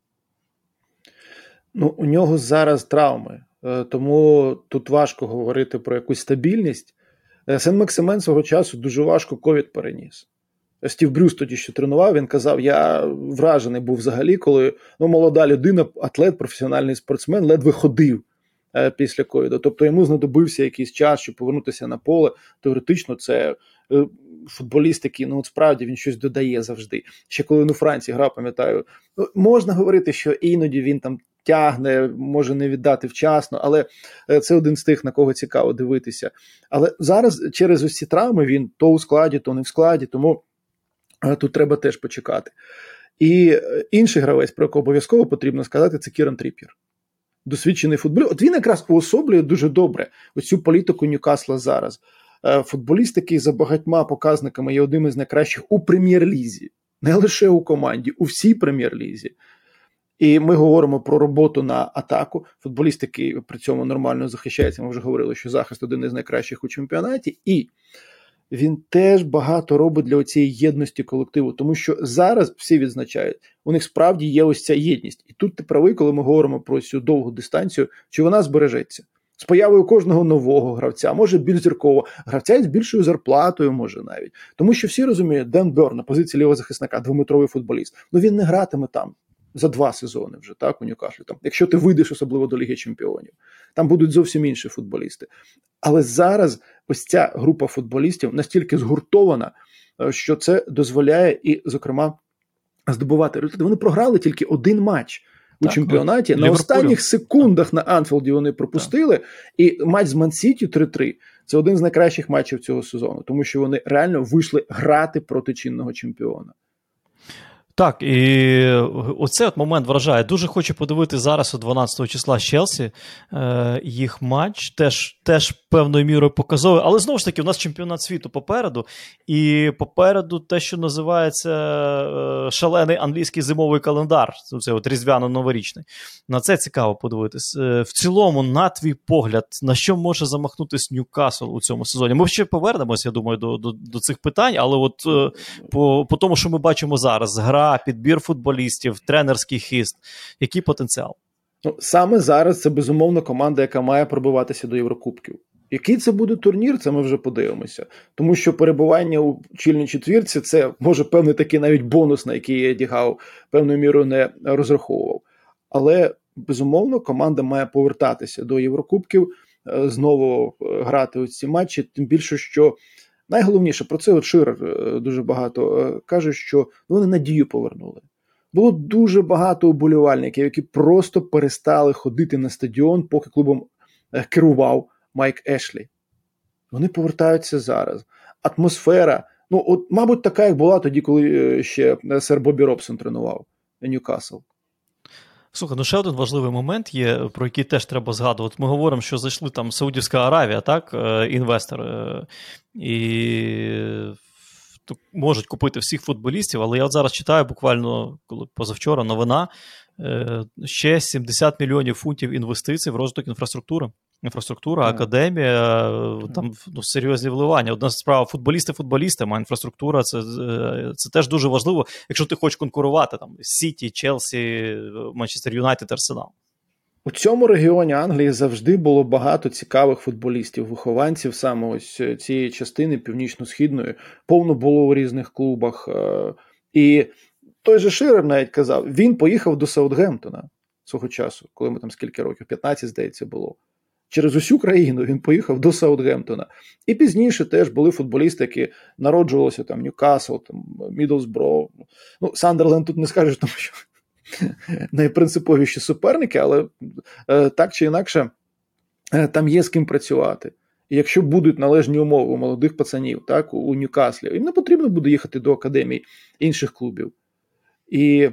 Ну, у нього зараз травми, е, тому тут важко говорити про якусь стабільність. Сен Максимен свого часу дуже важко ковід переніс. Стів Брюс тоді що тренував, він казав: я вражений був взагалі, коли ну, молода людина, атлет, професіональний спортсмен, ледве ходив е, після ковіду. Тобто йому знадобився якийсь час, щоб повернутися на поле. Теоретично, це е, футболіст, який ну, от справді він щось додає завжди. Ще коли він у Франції грав, пам'ятаю, ну, можна говорити, що іноді він там тягне, може не віддати вчасно, але е, це один з тих, на кого цікаво дивитися. Але зараз через ці травми він то у складі, то не в складі, тому тут треба теж почекати. І е, інший гравець, про якого обов'язково потрібно сказати, це Кіран Тріп'єр. Досвідчений футболіст. От він якраз уособлює дуже добре оцю політику Ньюкасла зараз. Футболіст, який за багатьма показниками є одним із найкращих у прем'єр-лізі, не лише у команді, у всій прем'єр-лізі. І ми говоримо про роботу на атаку. Футболіст, який при цьому нормально захищається. Ми вже говорили, що захист один із найкращих у чемпіонаті, і він теж багато робить для цієї єдності колективу, тому що зараз всі відзначають, у них справді є ось ця єдність. І тут ти правий, коли ми говоримо про цю довгу дистанцію, чи вона збережеться. З появою кожного нового гравця, може більш зіркового, гравця із більшою зарплатою, може навіть. Тому що всі розуміють, Ден Бер на позиції лівого захисника, двометровий футболіст. Ну він не гратиме там за два сезони вже так у Ньюкаслі. Там, якщо ти вийдеш особливо до Ліги Чемпіонів, там будуть зовсім інші футболісти. Але зараз ось ця група футболістів настільки згуртована, е, що це дозволяє і, зокрема, здобувати результати. Вони програли тільки один матч. У так, чемпіонаті на останніх секундах на Анфілді вони пропустили, так. і матч з Мансіті 3-3 це один з найкращих матчів цього сезону, тому що вони реально вийшли грати проти чинного чемпіона.
Так, і оцей от момент вражає. Дуже хочу подивити зараз, у 12 числа Челсі, е, їх матч теж теж певною мірою показовий. Але знову ж таки, у нас чемпіонат світу попереду, і попереду те, що називається е, шалений англійський зимовий календар, це от різдвяно-новорічний. На це цікаво подивитись. Е, в цілому, на твій погляд, на що може замахнутись Ньюкасл у цьому сезоні? Ми ще повернемось, я думаю, до до, до цих питань, але от е, по, по тому, що ми бачимо зараз, гра підбір футболістів, тренерський хист. Який потенціал?
Ну саме зараз це безумовно команда, яка має пробиватися до Єврокубків. Який це буде турнір, це ми вже подивимося. Тому що перебування у чільній четвірці це може певний такий навіть бонус, на який Еді Гау певною мірою не розраховував. Але безумовно команда має повертатися до Єврокубків, е, знову е, грати у ці матчі, тим більше, що Найголовніше про це от Ширер е, дуже багато е, каже, що вони надію повернули. Було дуже багато уболівальників, які просто перестали ходити на стадіон, поки клубом е, керував Майк Ешлі. Вони повертаються зараз. Атмосфера, ну, от, мабуть, така, як була тоді, коли ще сер Бобі Робсон тренував Ньюкасл.
Слухай, ну ще один важливий момент є, про який теж треба згадувати. Ми говоримо, що зайшли там Саудівська Аравія, так, е, інвестор, е, і можуть купити всіх футболістів, але я от зараз читаю буквально коли позавчора новина. Е, ще 70 мільйонів фунтів інвестицій в розвиток інфраструктури інфраструктура, академія, там ну, серйозні вливання. Одна справа, футболісти, футболісти, а інфраструктура це це теж дуже важливо, якщо ти хочеш конкурувати там Сіті, Челсі, Манчестер Юнайтед, Арсенал.
У цьому регіоні Англії завжди було багато цікавих футболістів, вихованців саме ось цієї частини північно-східної, повно було у різних клубах. Е, і той же Ширер навіть казав, він поїхав до Саутгемптона свого часу, коли ми там скільки років, 15, здається, було. Через усю країну він поїхав до Саутгемптона. І пізніше теж були футболісти, які народжувалися там Ньюкасл, там Мідлсбро. Ну, Сандерленд тут не скажеш, тому що найпринциповіші суперники, але е, так чи інакше, е, там є з ким працювати. І якщо будуть належні умови у молодих пацанів, так, у Ньюкаслі, їм не потрібно буде їхати до академій інших клубів. І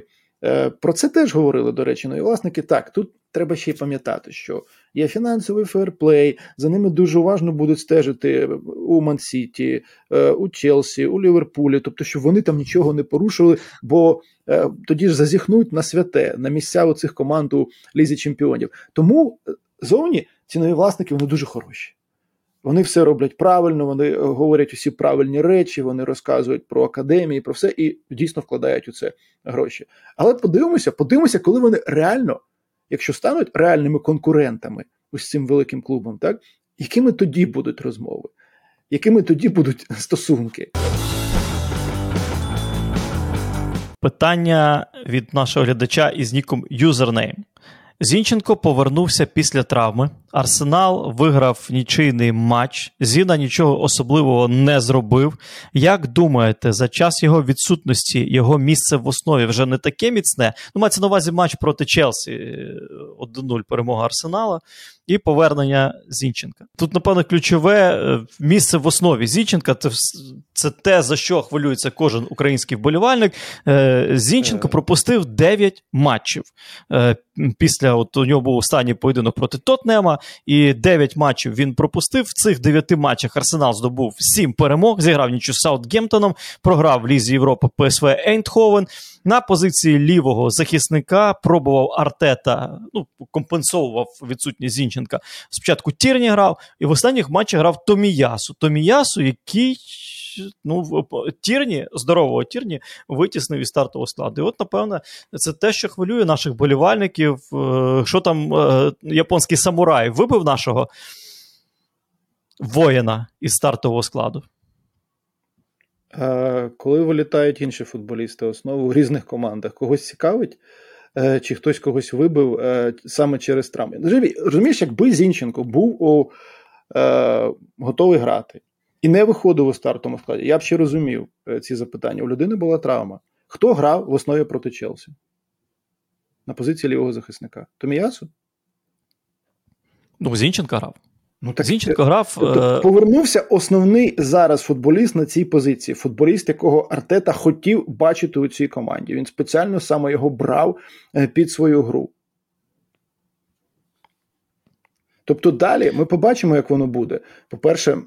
про це теж говорили, до речі, ну і власники так, тут треба ще й пам'ятати, що є фінансовий фейрплей, за ними дуже уважно будуть стежити у Мансіті, е, у Челсі, у Ліверпулі, тобто, щоб вони там нічого не порушили, бо е, тоді ж зазіхнуть на святе, на місця у цих команд у Лізі Чемпіонів. Тому е, зовні ці нові власники вони дуже хороші. Вони все роблять правильно, вони говорять усі правильні речі, вони розказують про академії, про все і дійсно вкладають у це гроші. Але подивимося, подивимося, коли вони реально якщо стануть реальними конкурентами ось цим великим клубом, так якими тоді будуть розмови, якими тоді будуть стосунки?
Питання від нашого глядача із ніком Username. Зінченко повернувся після травми. Арсенал виграв нічийний матч. Зіна нічого особливого не зробив. Як думаєте, за час його відсутності його місце в основі вже не таке міцне? Ну, мається на увазі матч проти Челсі 1-0 перемога Арсенала і повернення Зінченка. Тут, напевно, ключове е, місце в основі Зінченка це, це те, за що хвилюється кожен український вболівальник. Е, Зінченко е. пропустив 9 матчів. Після от у нього був останній поєдинок проти Тотнема, і 9 матчів він пропустив. В цих 9 матчах Арсенал здобув 7 перемог, зіграв нічу з Саутгемптоном, програв в Лізі Європи ПСВ Ейнтховен. На позиції лівого захисника пробував Артета, ну, компенсовував відсутність Зінченка. Спочатку Тірні грав, і в останніх матчах грав Томіясу. Томіясу, який ну, Тірні, здорового Тірні, витіснив із стартового складу. І от, напевно, це те, що хвилює наших болівальників. Е, що там е, японський самурай вибив нашого воїна із стартового складу?
Коли вилітають інші футболісти, основу в різних командах, когось цікавить, е, чи хтось когось вибив е, саме через травми. Розумієш, якби Зінченко був у, е, готовий грати і не виходив у стартовому складі, я б ще розумів е, ці запитання. У людини була травма. Хто грав в основі проти Челсі? На позиції лівого захисника? Томіясу?
Ну, Зінченко грав. Ну, так Зінченко грав.
Тобто, е, повернувся основний зараз футболіст на цій позиції. Футболіст, якого Артета хотів бачити у цій команді. Він спеціально саме його брав е, під свою гру. Тобто далі ми побачимо, як воно буде. По-перше,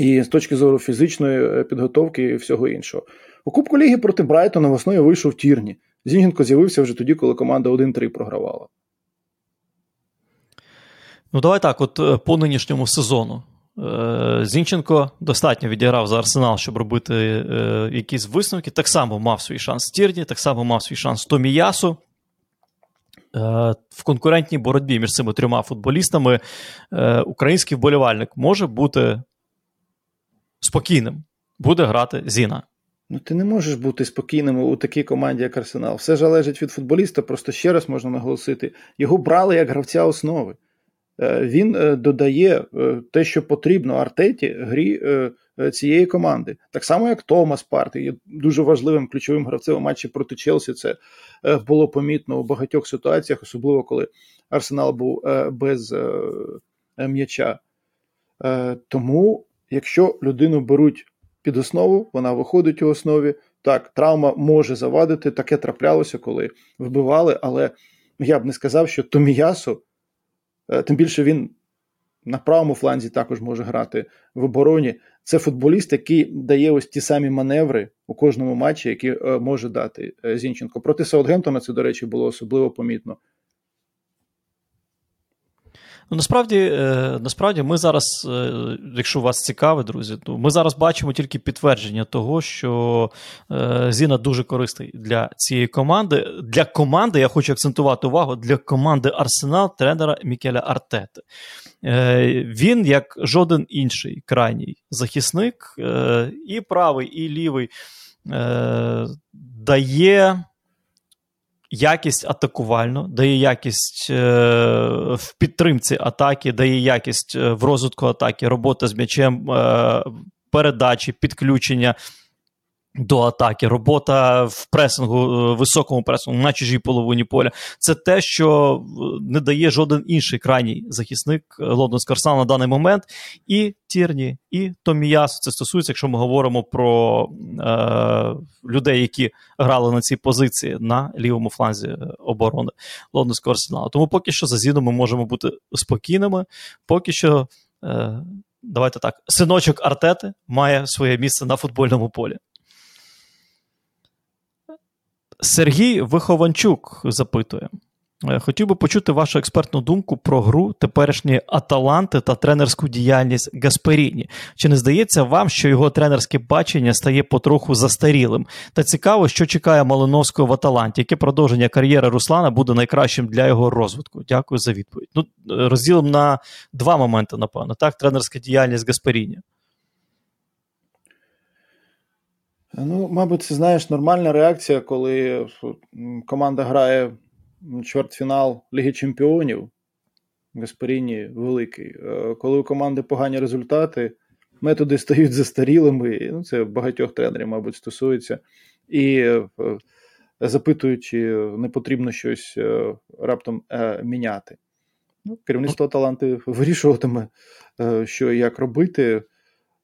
і з точки зору фізичної е, підготовки і всього іншого. У Кубку Ліги проти Брайтона в основі вийшов Тірні. Зінченко з'явився вже тоді, коли команда 1-3 програвала.
Ну, давай так, от е, по нинішньому сезону. Е, Зінченко достатньо відіграв за Арсенал, щоб робити якісь висновки. Так само мав свій шанс Тірні, так само мав свій шанс Томіясу. В конкурентній боротьбі між цими трьома футболістами український вболівальник може бути спокійним, буде грати Зіна.
Ну, ти не можеш бути спокійним у такій команді, як Арсенал. Все залежить від футболіста, просто ще раз можна наголосити. Його брали як гравця основи. Е, він е, додає е, те, що потрібно Артеті грі цієї команди. Так само, як Томас Парти є дуже важливим ключовим гравцем у матчі проти Челсі. Це було помітно у багатьох ситуаціях, особливо коли Арсенал був без м'яча. Тому, якщо людину беруть під основу, вона виходить у основі. Так, травма може завадити, таке траплялося, коли вбивали, але я б не сказав, що Томіясу Е, тим більше він на правому фланзі також може грати в обороні. Це футболіст, який дає ось ті самі маневри у кожному матчі, які е, може дати е, Зінченко. Проти Саутгемптона це, до речі, було особливо помітно.
Ну, насправді, е, насправді, ми зараз, е, якщо вас цікавить, друзі, то ми зараз бачимо тільки підтвердження того, що е, Зіна дуже корисний для цієї команди. Для команди, я хочу акцентувати увагу, для команди Арсенал тренера Мікеля Артети. Він, як жоден інший крайній захисник, і правий, і лівий, дає якість атакувально, дає якість е, в підтримці атаки, дає якість е, в розвитку атаки, робота з м'ячем, е, передачі, підключення. До атаки, робота в пресингу, високому пресингу на чужій половині поля. Це те, що не дає жоден інший крайній захисник Лондонського Арсенала на даний момент. І Тірні, і Томіяс. Це стосується, якщо ми говоримо про е, людей, які грали на цій позиції на лівому фланзі оборони Лондонського Арсеналу. Тому поки що за Зіном ми можемо бути спокійними. Поки що, е, давайте так, синочок Артети має своє місце на футбольному полі. Сергій Вихованчук запитує. Е, хотів би почути вашу експертну думку про гру теперішньої Аталанти та тренерську діяльність Гасперіні. Чи не здається вам, що його тренерське бачення стає потроху застарілим? Та цікаво, що чекає Малиновського в Аталанті, яке продовження кар'єри Руслана буде найкращим для його розвитку? Дякую за відповідь. Ну, розділимо на два моменти, напевно. Так, тренерська діяльність Гасперіні.
Ну, мабуть, це знаєш нормальна реакція, коли команда грає чвертьфінал Ліги Чемпіонів. Гасперіні великий. Е, коли у команди погані результати, методи стають застарілими. Ну, Це багатьох тренерів, мабуть, стосується. І е, запитують, чи не потрібно щось е, раптом міняти. Ну, Керівництво таланти вирішуватиме, що і як робити.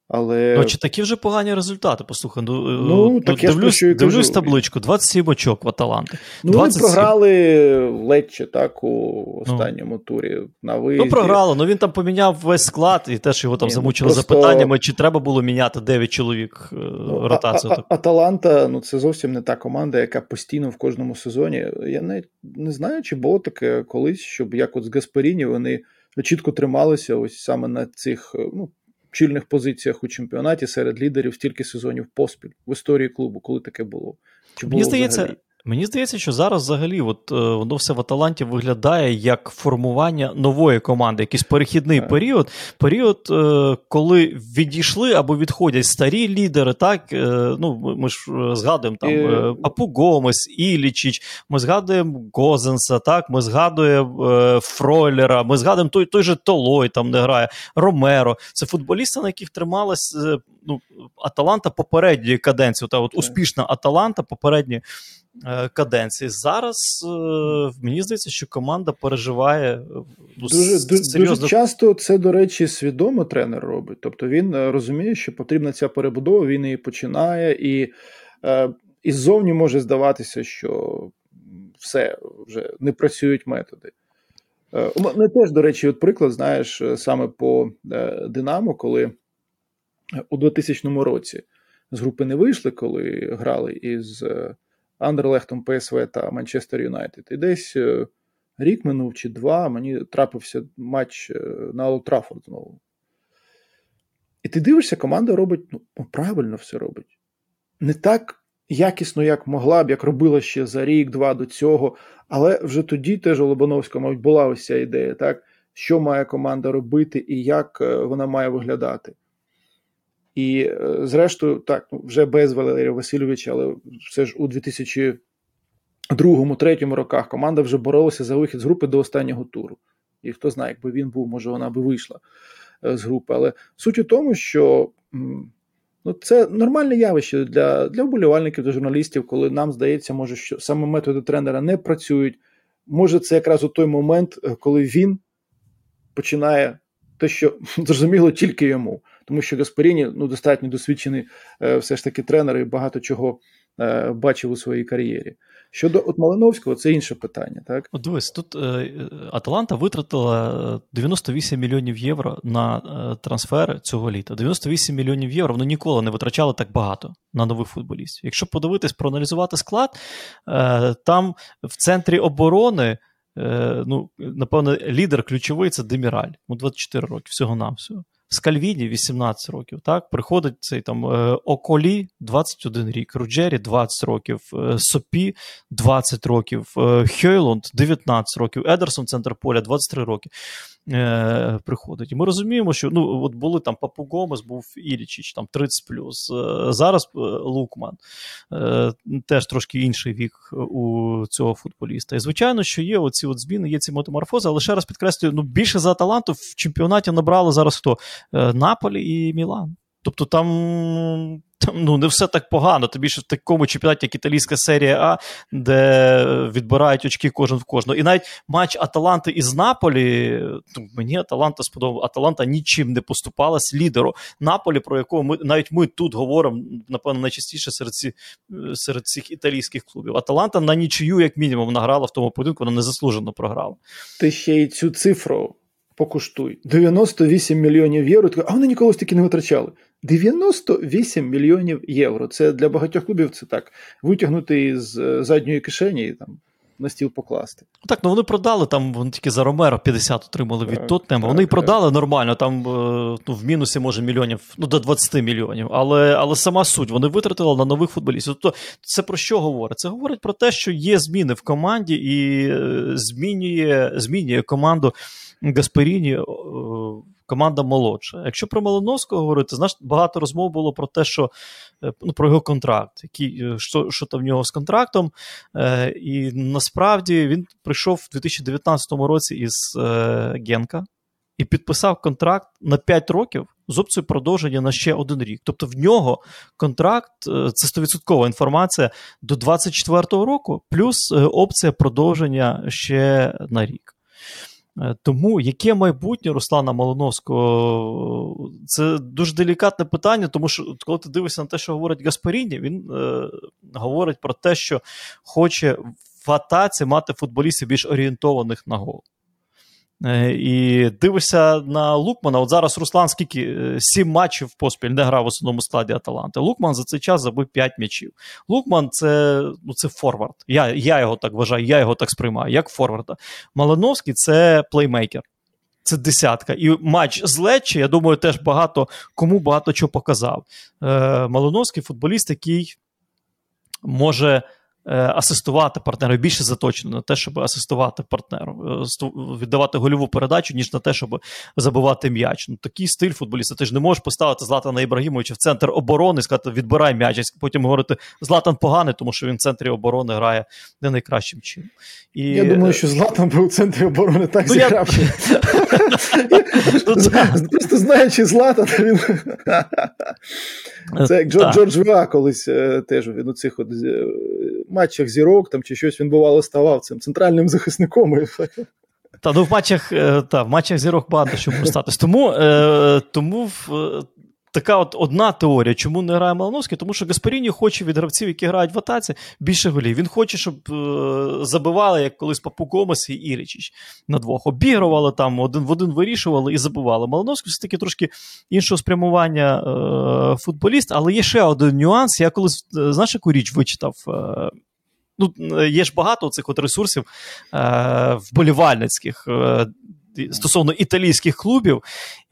Але...
Ну, чи такі вже погані результати? Послухай, ну,
ну, ну так
дивлюсь, я дивлюсь табличку, 27 очок в Аталанти.
Ну, 27. Вони програли Лечче, так, у останньому ну. турі на виїзді.
Ну, програли, ну він там поміняв весь склад і теж його там Ні, ну, замучили просто... запитаннями, чи треба було міняти 9 чоловік е, ну, ротацію. А,
а, Аталанта, ну це зовсім не та команда, яка постійно в кожному сезоні. Я не, не знаю, чи було таке колись, щоб як от з Гасперіні вони чітко трималися ось саме на цих, ну, чільних позиціях у чемпіонаті серед лідерів стільки сезонів поспіль в історії клубу, коли таке було.
Чи було Мені здається, взагалі? Мені здається, що зараз взагалі от, е, воно все в Аталанті виглядає як формування нової команди, якийсь перехідний так. період. Період, е, коли відійшли або відходять старі лідери, так е, ну ми ж згадуємо там І... Папу Гомес, Ілічіч, ми згадуємо Гозенса, так, ми згадуємо Фройлера, ми згадуємо той той же Толой там не грає, Ромеро. Це футболісти, на яких трималась ну, Аталанта попередньої каденції. Та от успішна Аталанта попередньої каденції. Зараз е, мені здається, що команда переживає е,
ну, дуже серйозно... дуже часто. Це, до речі, свідомо тренер робить. Тобто він розуміє, що потрібна ця перебудова. Він її починає, і і ззовні може здаватися, що все вже не працюють методи. У мене теж, до речі, от приклад, знаєш, саме по Динамо, коли у 2000 році з групи не вийшли, коли грали із Андерлехтом, ПСВ та Манчестер Юнайтед. І десь е, рік минув чи два, мені трапився матч е, на Олд Траффорд знову. І ти дивишся, команда робить ну, правильно все робить. Не так якісно, як могла б, як робила ще за рік-два до цього. Але вже тоді теж у Лобановського, мабуть, була ось ця ідея, так? що має команда робити і як е, вона має виглядати. І, е, зрештою, так, ну, вже без Валерія Васильовича, але все ж у 2002-2003 роках команда вже боролася за вихід з групи до останнього туру. І хто знає, якби він був, може вона би вийшла е, з групи. Але суть у тому, що ну, це нормальне явище для для вболівальників, для журналістів, коли нам здається, може, що саме методи тренера не працюють. Може, це якраз у той момент, е, коли він починає те, що зрозуміло тільки йому тому що Гасперіні ну, достатньо досвідчений е, все ж таки тренер і багато чого е, бачив у своїй кар'єрі. Щодо от Малиновського, це інше питання. так?
От дивись, тут е, Аталанта витратила 98 мільйонів євро на трансфери цього літа. 98 мільйонів євро вони ніколи не витрачали так багато на нових футболістів. Якщо подивитись, проаналізувати склад, там в центрі оборони. Ну, Напевно, лідер ключовий це Деміраль. Йому 24 роки, всього-навсього. Скальвіні 18 років. так, Приходить цей там е, Околі 21 рік, Руджері 20 років, е, Сопі 20 років, е, Хейлунд 19 років, Едерсон, центр поля 23 роки. Е, приходить. І ми розуміємо, що ну, от були там Папу Гомес, був Ілічич, там 30 плюс. Е, зараз е, Лукман е, теж трошки інший вік у цього футболіста. І звичайно, що є оці от зміни, є ці метаморфози, але ще раз підкреслюю, ну більше за таланту в чемпіонаті набрали зараз хто? Е, Наполі і Мілан. Тобто там там ну, не все так погано. Тобі ж в такому чемпіонаті, як італійська серія А, де відбирають очки кожен в кожного. І навіть матч Аталанти із Наполі, ну, мені Аталанта сподобав. Аталанта нічим не поступалась лідеру Наполі, про якого ми навіть ми тут говоримо, напевно, найчастіше серед ці, серед цих італійських клубів. Аталанта на нічию, як мінімум, награла в тому поєдинку, вона незаслужено програла.
Ти ще й цю цифру покуштуй. 98 мільйонів євро. А вони ніколи стільки не витрачали. 98 мільйонів євро. Це для багатьох клубів це так. Витягнути із е, задньої кишені і там на стіл покласти.
Так, ну вони продали там, вони тільки за Ромеро 50 отримали від Тоттенема. Вони і продали нормально, там е, ну, в мінусі може мільйонів, ну до 20 мільйонів. Але але сама суть, вони витратили на нових футболістів. Тобто, це про що говорить? Це говорить про те, що є зміни в команді і е, змінює, змінює команду Гасперіні команда молодша. Якщо про Малиновського говорити, знаєш, багато розмов було про те, що е, ну, про його контракт, який, е, що що там в нього з контрактом. Е, І насправді він прийшов у 2019 році із е, Генка і підписав контракт на 5 років. З опцією продовження на ще один рік. Тобто в нього контракт, е, це 100% інформація до 24-го року, плюс опція продовження ще на рік. Е, тому яке майбутнє Руслана Малиновського? Це дуже делікатне питання, тому що коли ти дивишся на те, що говорить Гаспаріні, він е, говорить про те, що хоче в атаці мати футболістів більш орієнтованих на гол. Е, і дивишся на Лукмана. От зараз Руслан скільки е, сім матчів поспіль не грав в основному складі Аталанти. Лукман за цей час забив 5 м'ячів. Лукман це ну, це форвард. Я я його так вважаю, я його так сприймаю, як форварда. Малиновський це плеймейкер. Це десятка. І матч з Лечі, я думаю, теж багато кому багато чого показав. Е, Малиновський футболіст, який може асистувати партнеру, більше заточено на те, щоб асистувати партнеру, е, віддавати гольову передачу, ніж на те, щоб забивати м'яч. Ну, Такий стиль футболіста. Ти ж не можеш поставити Златана Ібрагімовича в центр оборони сказати, відбирай м'яч, а потім говорити, Златан поганий, тому що він в центрі оборони грає не найкращим чином.
І... Я думаю, що Златан був у центрі оборони так ну, зіграв. Просто знаючи Златана, він. Це як Джордж Віа колись е, теж він у цих от матчах зірок там чи щось він бувало ставав цим центральним захисником.
Та ну в матчах е, та, в матчах зірок багато що статись. Тому е, тому в, е, така от одна теорія, чому не грає Малановський, тому що Гаспаріні хоче від гравців, які грають в атаці, більше голів. Він хоче, щоб е, забивали, як колись Папу Гомес і Іричич на двох. Обігрували там, один в один вирішували і забивали. Малановський все-таки трошки іншого спрямування е, футболіст, але є ще один нюанс. Я колись, е, знаєш, яку річ вичитав. Е, ну, Є ж багато цих от ресурсів е, вболівальницьких. Е, стосовно італійських клубів,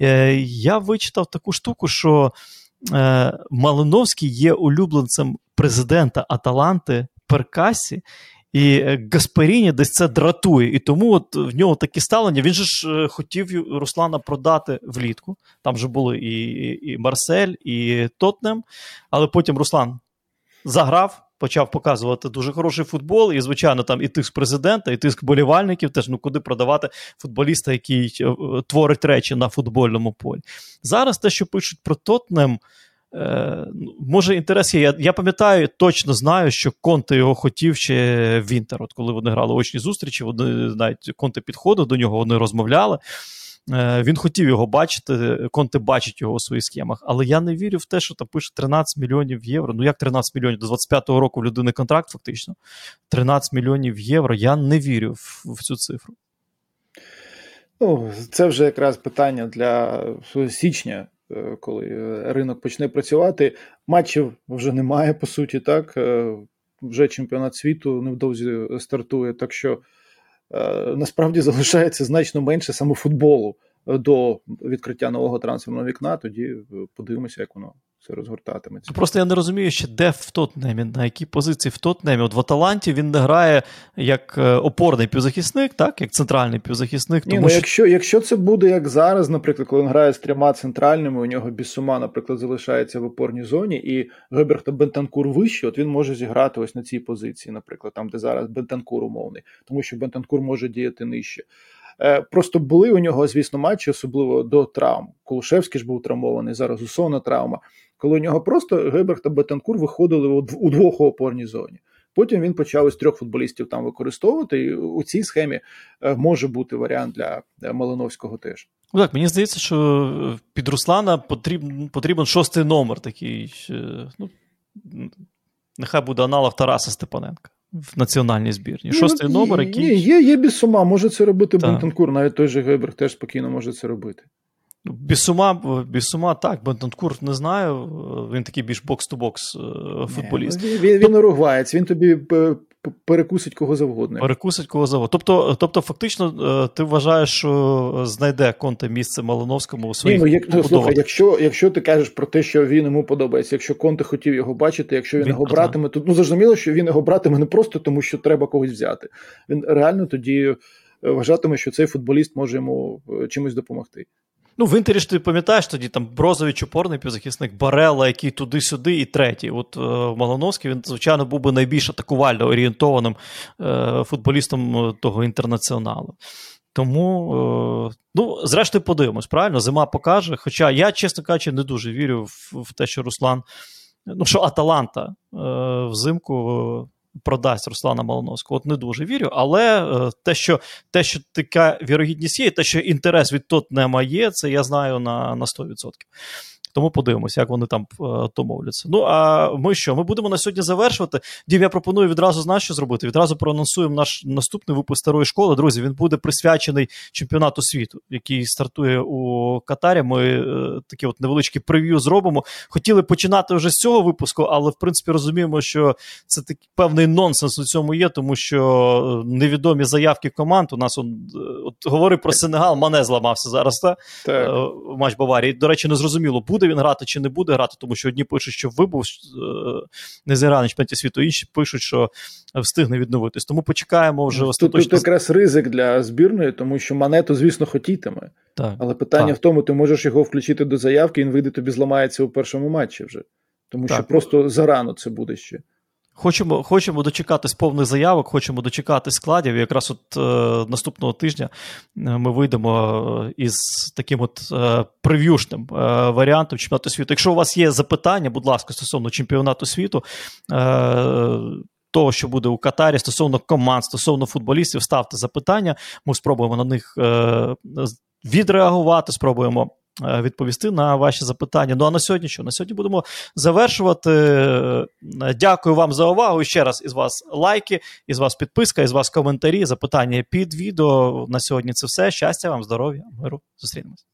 е, я вичитав таку штуку, що е, Малиновський є улюбленцем президента Аталанти Перкасі. І Гасперіні десь це дратує. І тому от в нього таке ставлення. Він же ж е, хотів Руслана продати влітку. Там же були і і Марсель, і Тотнем. Але потім Руслан заграв, почав показувати дуже хороший футбол, і, звичайно, там і тиск президента, і тиск болівальників, теж ну куди продавати футболіста, який е, творить речі на футбольному полі. Зараз те, що пишуть про Тотнем, е, ну, може, інтерес є. Я я пам'ятаю, точно знаю, що Конте його хотів ще Вінтер. От коли вони грали очні зустрічі, вони навіть Конте підходив до нього, вони розмовляли. Е, він хотів його бачити, Конте бачить його у своїх схемах, але я не вірю в те, що там пише 13 мільйонів євро. Ну як 13 мільйонів? До 25-го року в людини контракт, фактично. 13 мільйонів євро. Я не вірю в, в цю цифру.
Ну, Це вже якраз питання для січня, е, коли ринок почне працювати. Матчів вже немає, по суті, так. Е, вже чемпіонат світу невдовзі стартує. Так що Е, насправді залишається значно менше саме футболу до відкриття нового трансферного вікна, тоді е, подивимося, як воно все розгортатиметься.
Ну, Просто я не розумію, ще де в Тотнемі, на якій позиції в Тотнемі. От в Аталанті він не грає як е, опорний півзахисник, так, як центральний півзахисник.
Ні, ну,
що
якщо, якщо це буде як зараз, наприклад, коли він грає з трьома центральними, у нього Бісума, наприклад, залишається в опорній зоні, і Геберг та Бентанкур вище, от він може зіграти ось на цій позиції, наприклад, там, де зараз Бентанкур умовний, тому що Бентанкур може діяти нижче. Е, Просто були у нього, звісно, матчі, особливо до травм. Колушевський ж був травмований, зараз Усона травма. Коли у нього просто Геберг та Бетанкур виходили у дв- удвох у опорній зоні. Потім він почав із трьох футболістів там використовувати. І у цій схемі е, може бути варіант для е, Малиновського теж.
Ну, так, мені здається, що під Руслана потрібен, потрібен шостий номер такий. Ну, нехай буде аналог Тараса Степаненка в національній збірні. Шостий
ну,
номер, який.
Ні, є, є Бісума, може це робити Бентанкур, навіть той же Геберг теж спокійно може це робити.
Бісума, Бісума, так, Бентанкур не знаю. е, Він такий більш бокс-то-бокс е, футболіст.
Ну, Він, він уругваєць, він тобі п- перекусить кого завгодно.
Перекусить кого завод. Тобто, тобто, фактично, е, ти вважаєш, що знайде Конте місце Малиновському у
Ні,
своїх
ну, як, ну, слухай, якщо, якщо ти кажеш про те, що він йому подобається, якщо Конте хотів його бачити, якщо він,
Він
його братиме, то ну зрозуміло, що він його братиме не просто тому, що треба когось взяти. Він реально тоді е, вважатиме, що цей футболіст може йому е, чимось допомогти.
Ну, в інтері ж ти пам'ятаєш тоді там Брозович опорний півзахисник, Барела, який туди-сюди, і третій. От е, Малиновський, він, звичайно, був би найбільш атакувально орієнтованим е, футболістом е, того інтернаціоналу. Тому, е, ну, зрештою, подивимось, правильно? Зима покаже. Хоча я, чесно кажучи, не дуже вірю в, в те, що Руслан, ну, що Аталанта е, взимку. Продасть Руслана Малиновського. От не дуже вірю, але е, те, що те, що така вірогідність є, те, що інтерес від Тотнема є, це я знаю на, на 100%. Тому подивимося, як вони там е, домовляться. Ну а ми що? Ми будемо на сьогодні завершувати. Дім, я пропоную відразу знаєш, що зробити. Відразу проанонсуємо наш наступний випуск старої школи. Друзі, він буде присвячений чемпіонату світу, який стартує у Катарі. Ми е, такі от невеличкі прев'ю зробимо. Хотіли починати вже з цього випуску, але в принципі розуміємо, що це такий певний нонсенс у цьому є, тому що е, невідомі заявки команд. У нас он, е, от говорив про Сенегал, Мане зламався зараз. Та?
Так.
е, матч Баварії. До речі, не зрозуміло, буде він грати чи не буде грати, тому що одні пишуть, що вибув е, не на чемпіонаті світу, інші пишуть, що встигне відновитись. Тому почекаємо вже
Тут, тут якраз ризик для збірної, тому що Манету, звісно, хотітиме.
Так.
Але питання
Так.
в тому, ти можеш його включити до заявки, він вийде тобі зламається у першому матчі вже. Тому що просто зарано це буде ще.
Хочемо, хочемо дочекатись повних заявок, хочемо дочекатись складів. І якраз от е, наступного тижня е, ми вийдемо е, із таким от е, прев'юшним е, варіантом чемпіонату світу. Якщо у вас є запитання, будь ласка, стосовно чемпіонату світу. Е, того, що буде у Катарі стосовно команд, стосовно футболістів, ставте запитання. Ми спробуємо на них е, відреагувати, спробуємо відповісти на ваші запитання. Ну а на сьогодні що? На сьогодні будемо завершувати. Е, Дякую вам за увагу. Ще раз із вас лайки, із вас підписка, із вас коментарі, запитання під відео. На сьогодні це все. Щастя вам, здоров'я, миру. Зустрінемось.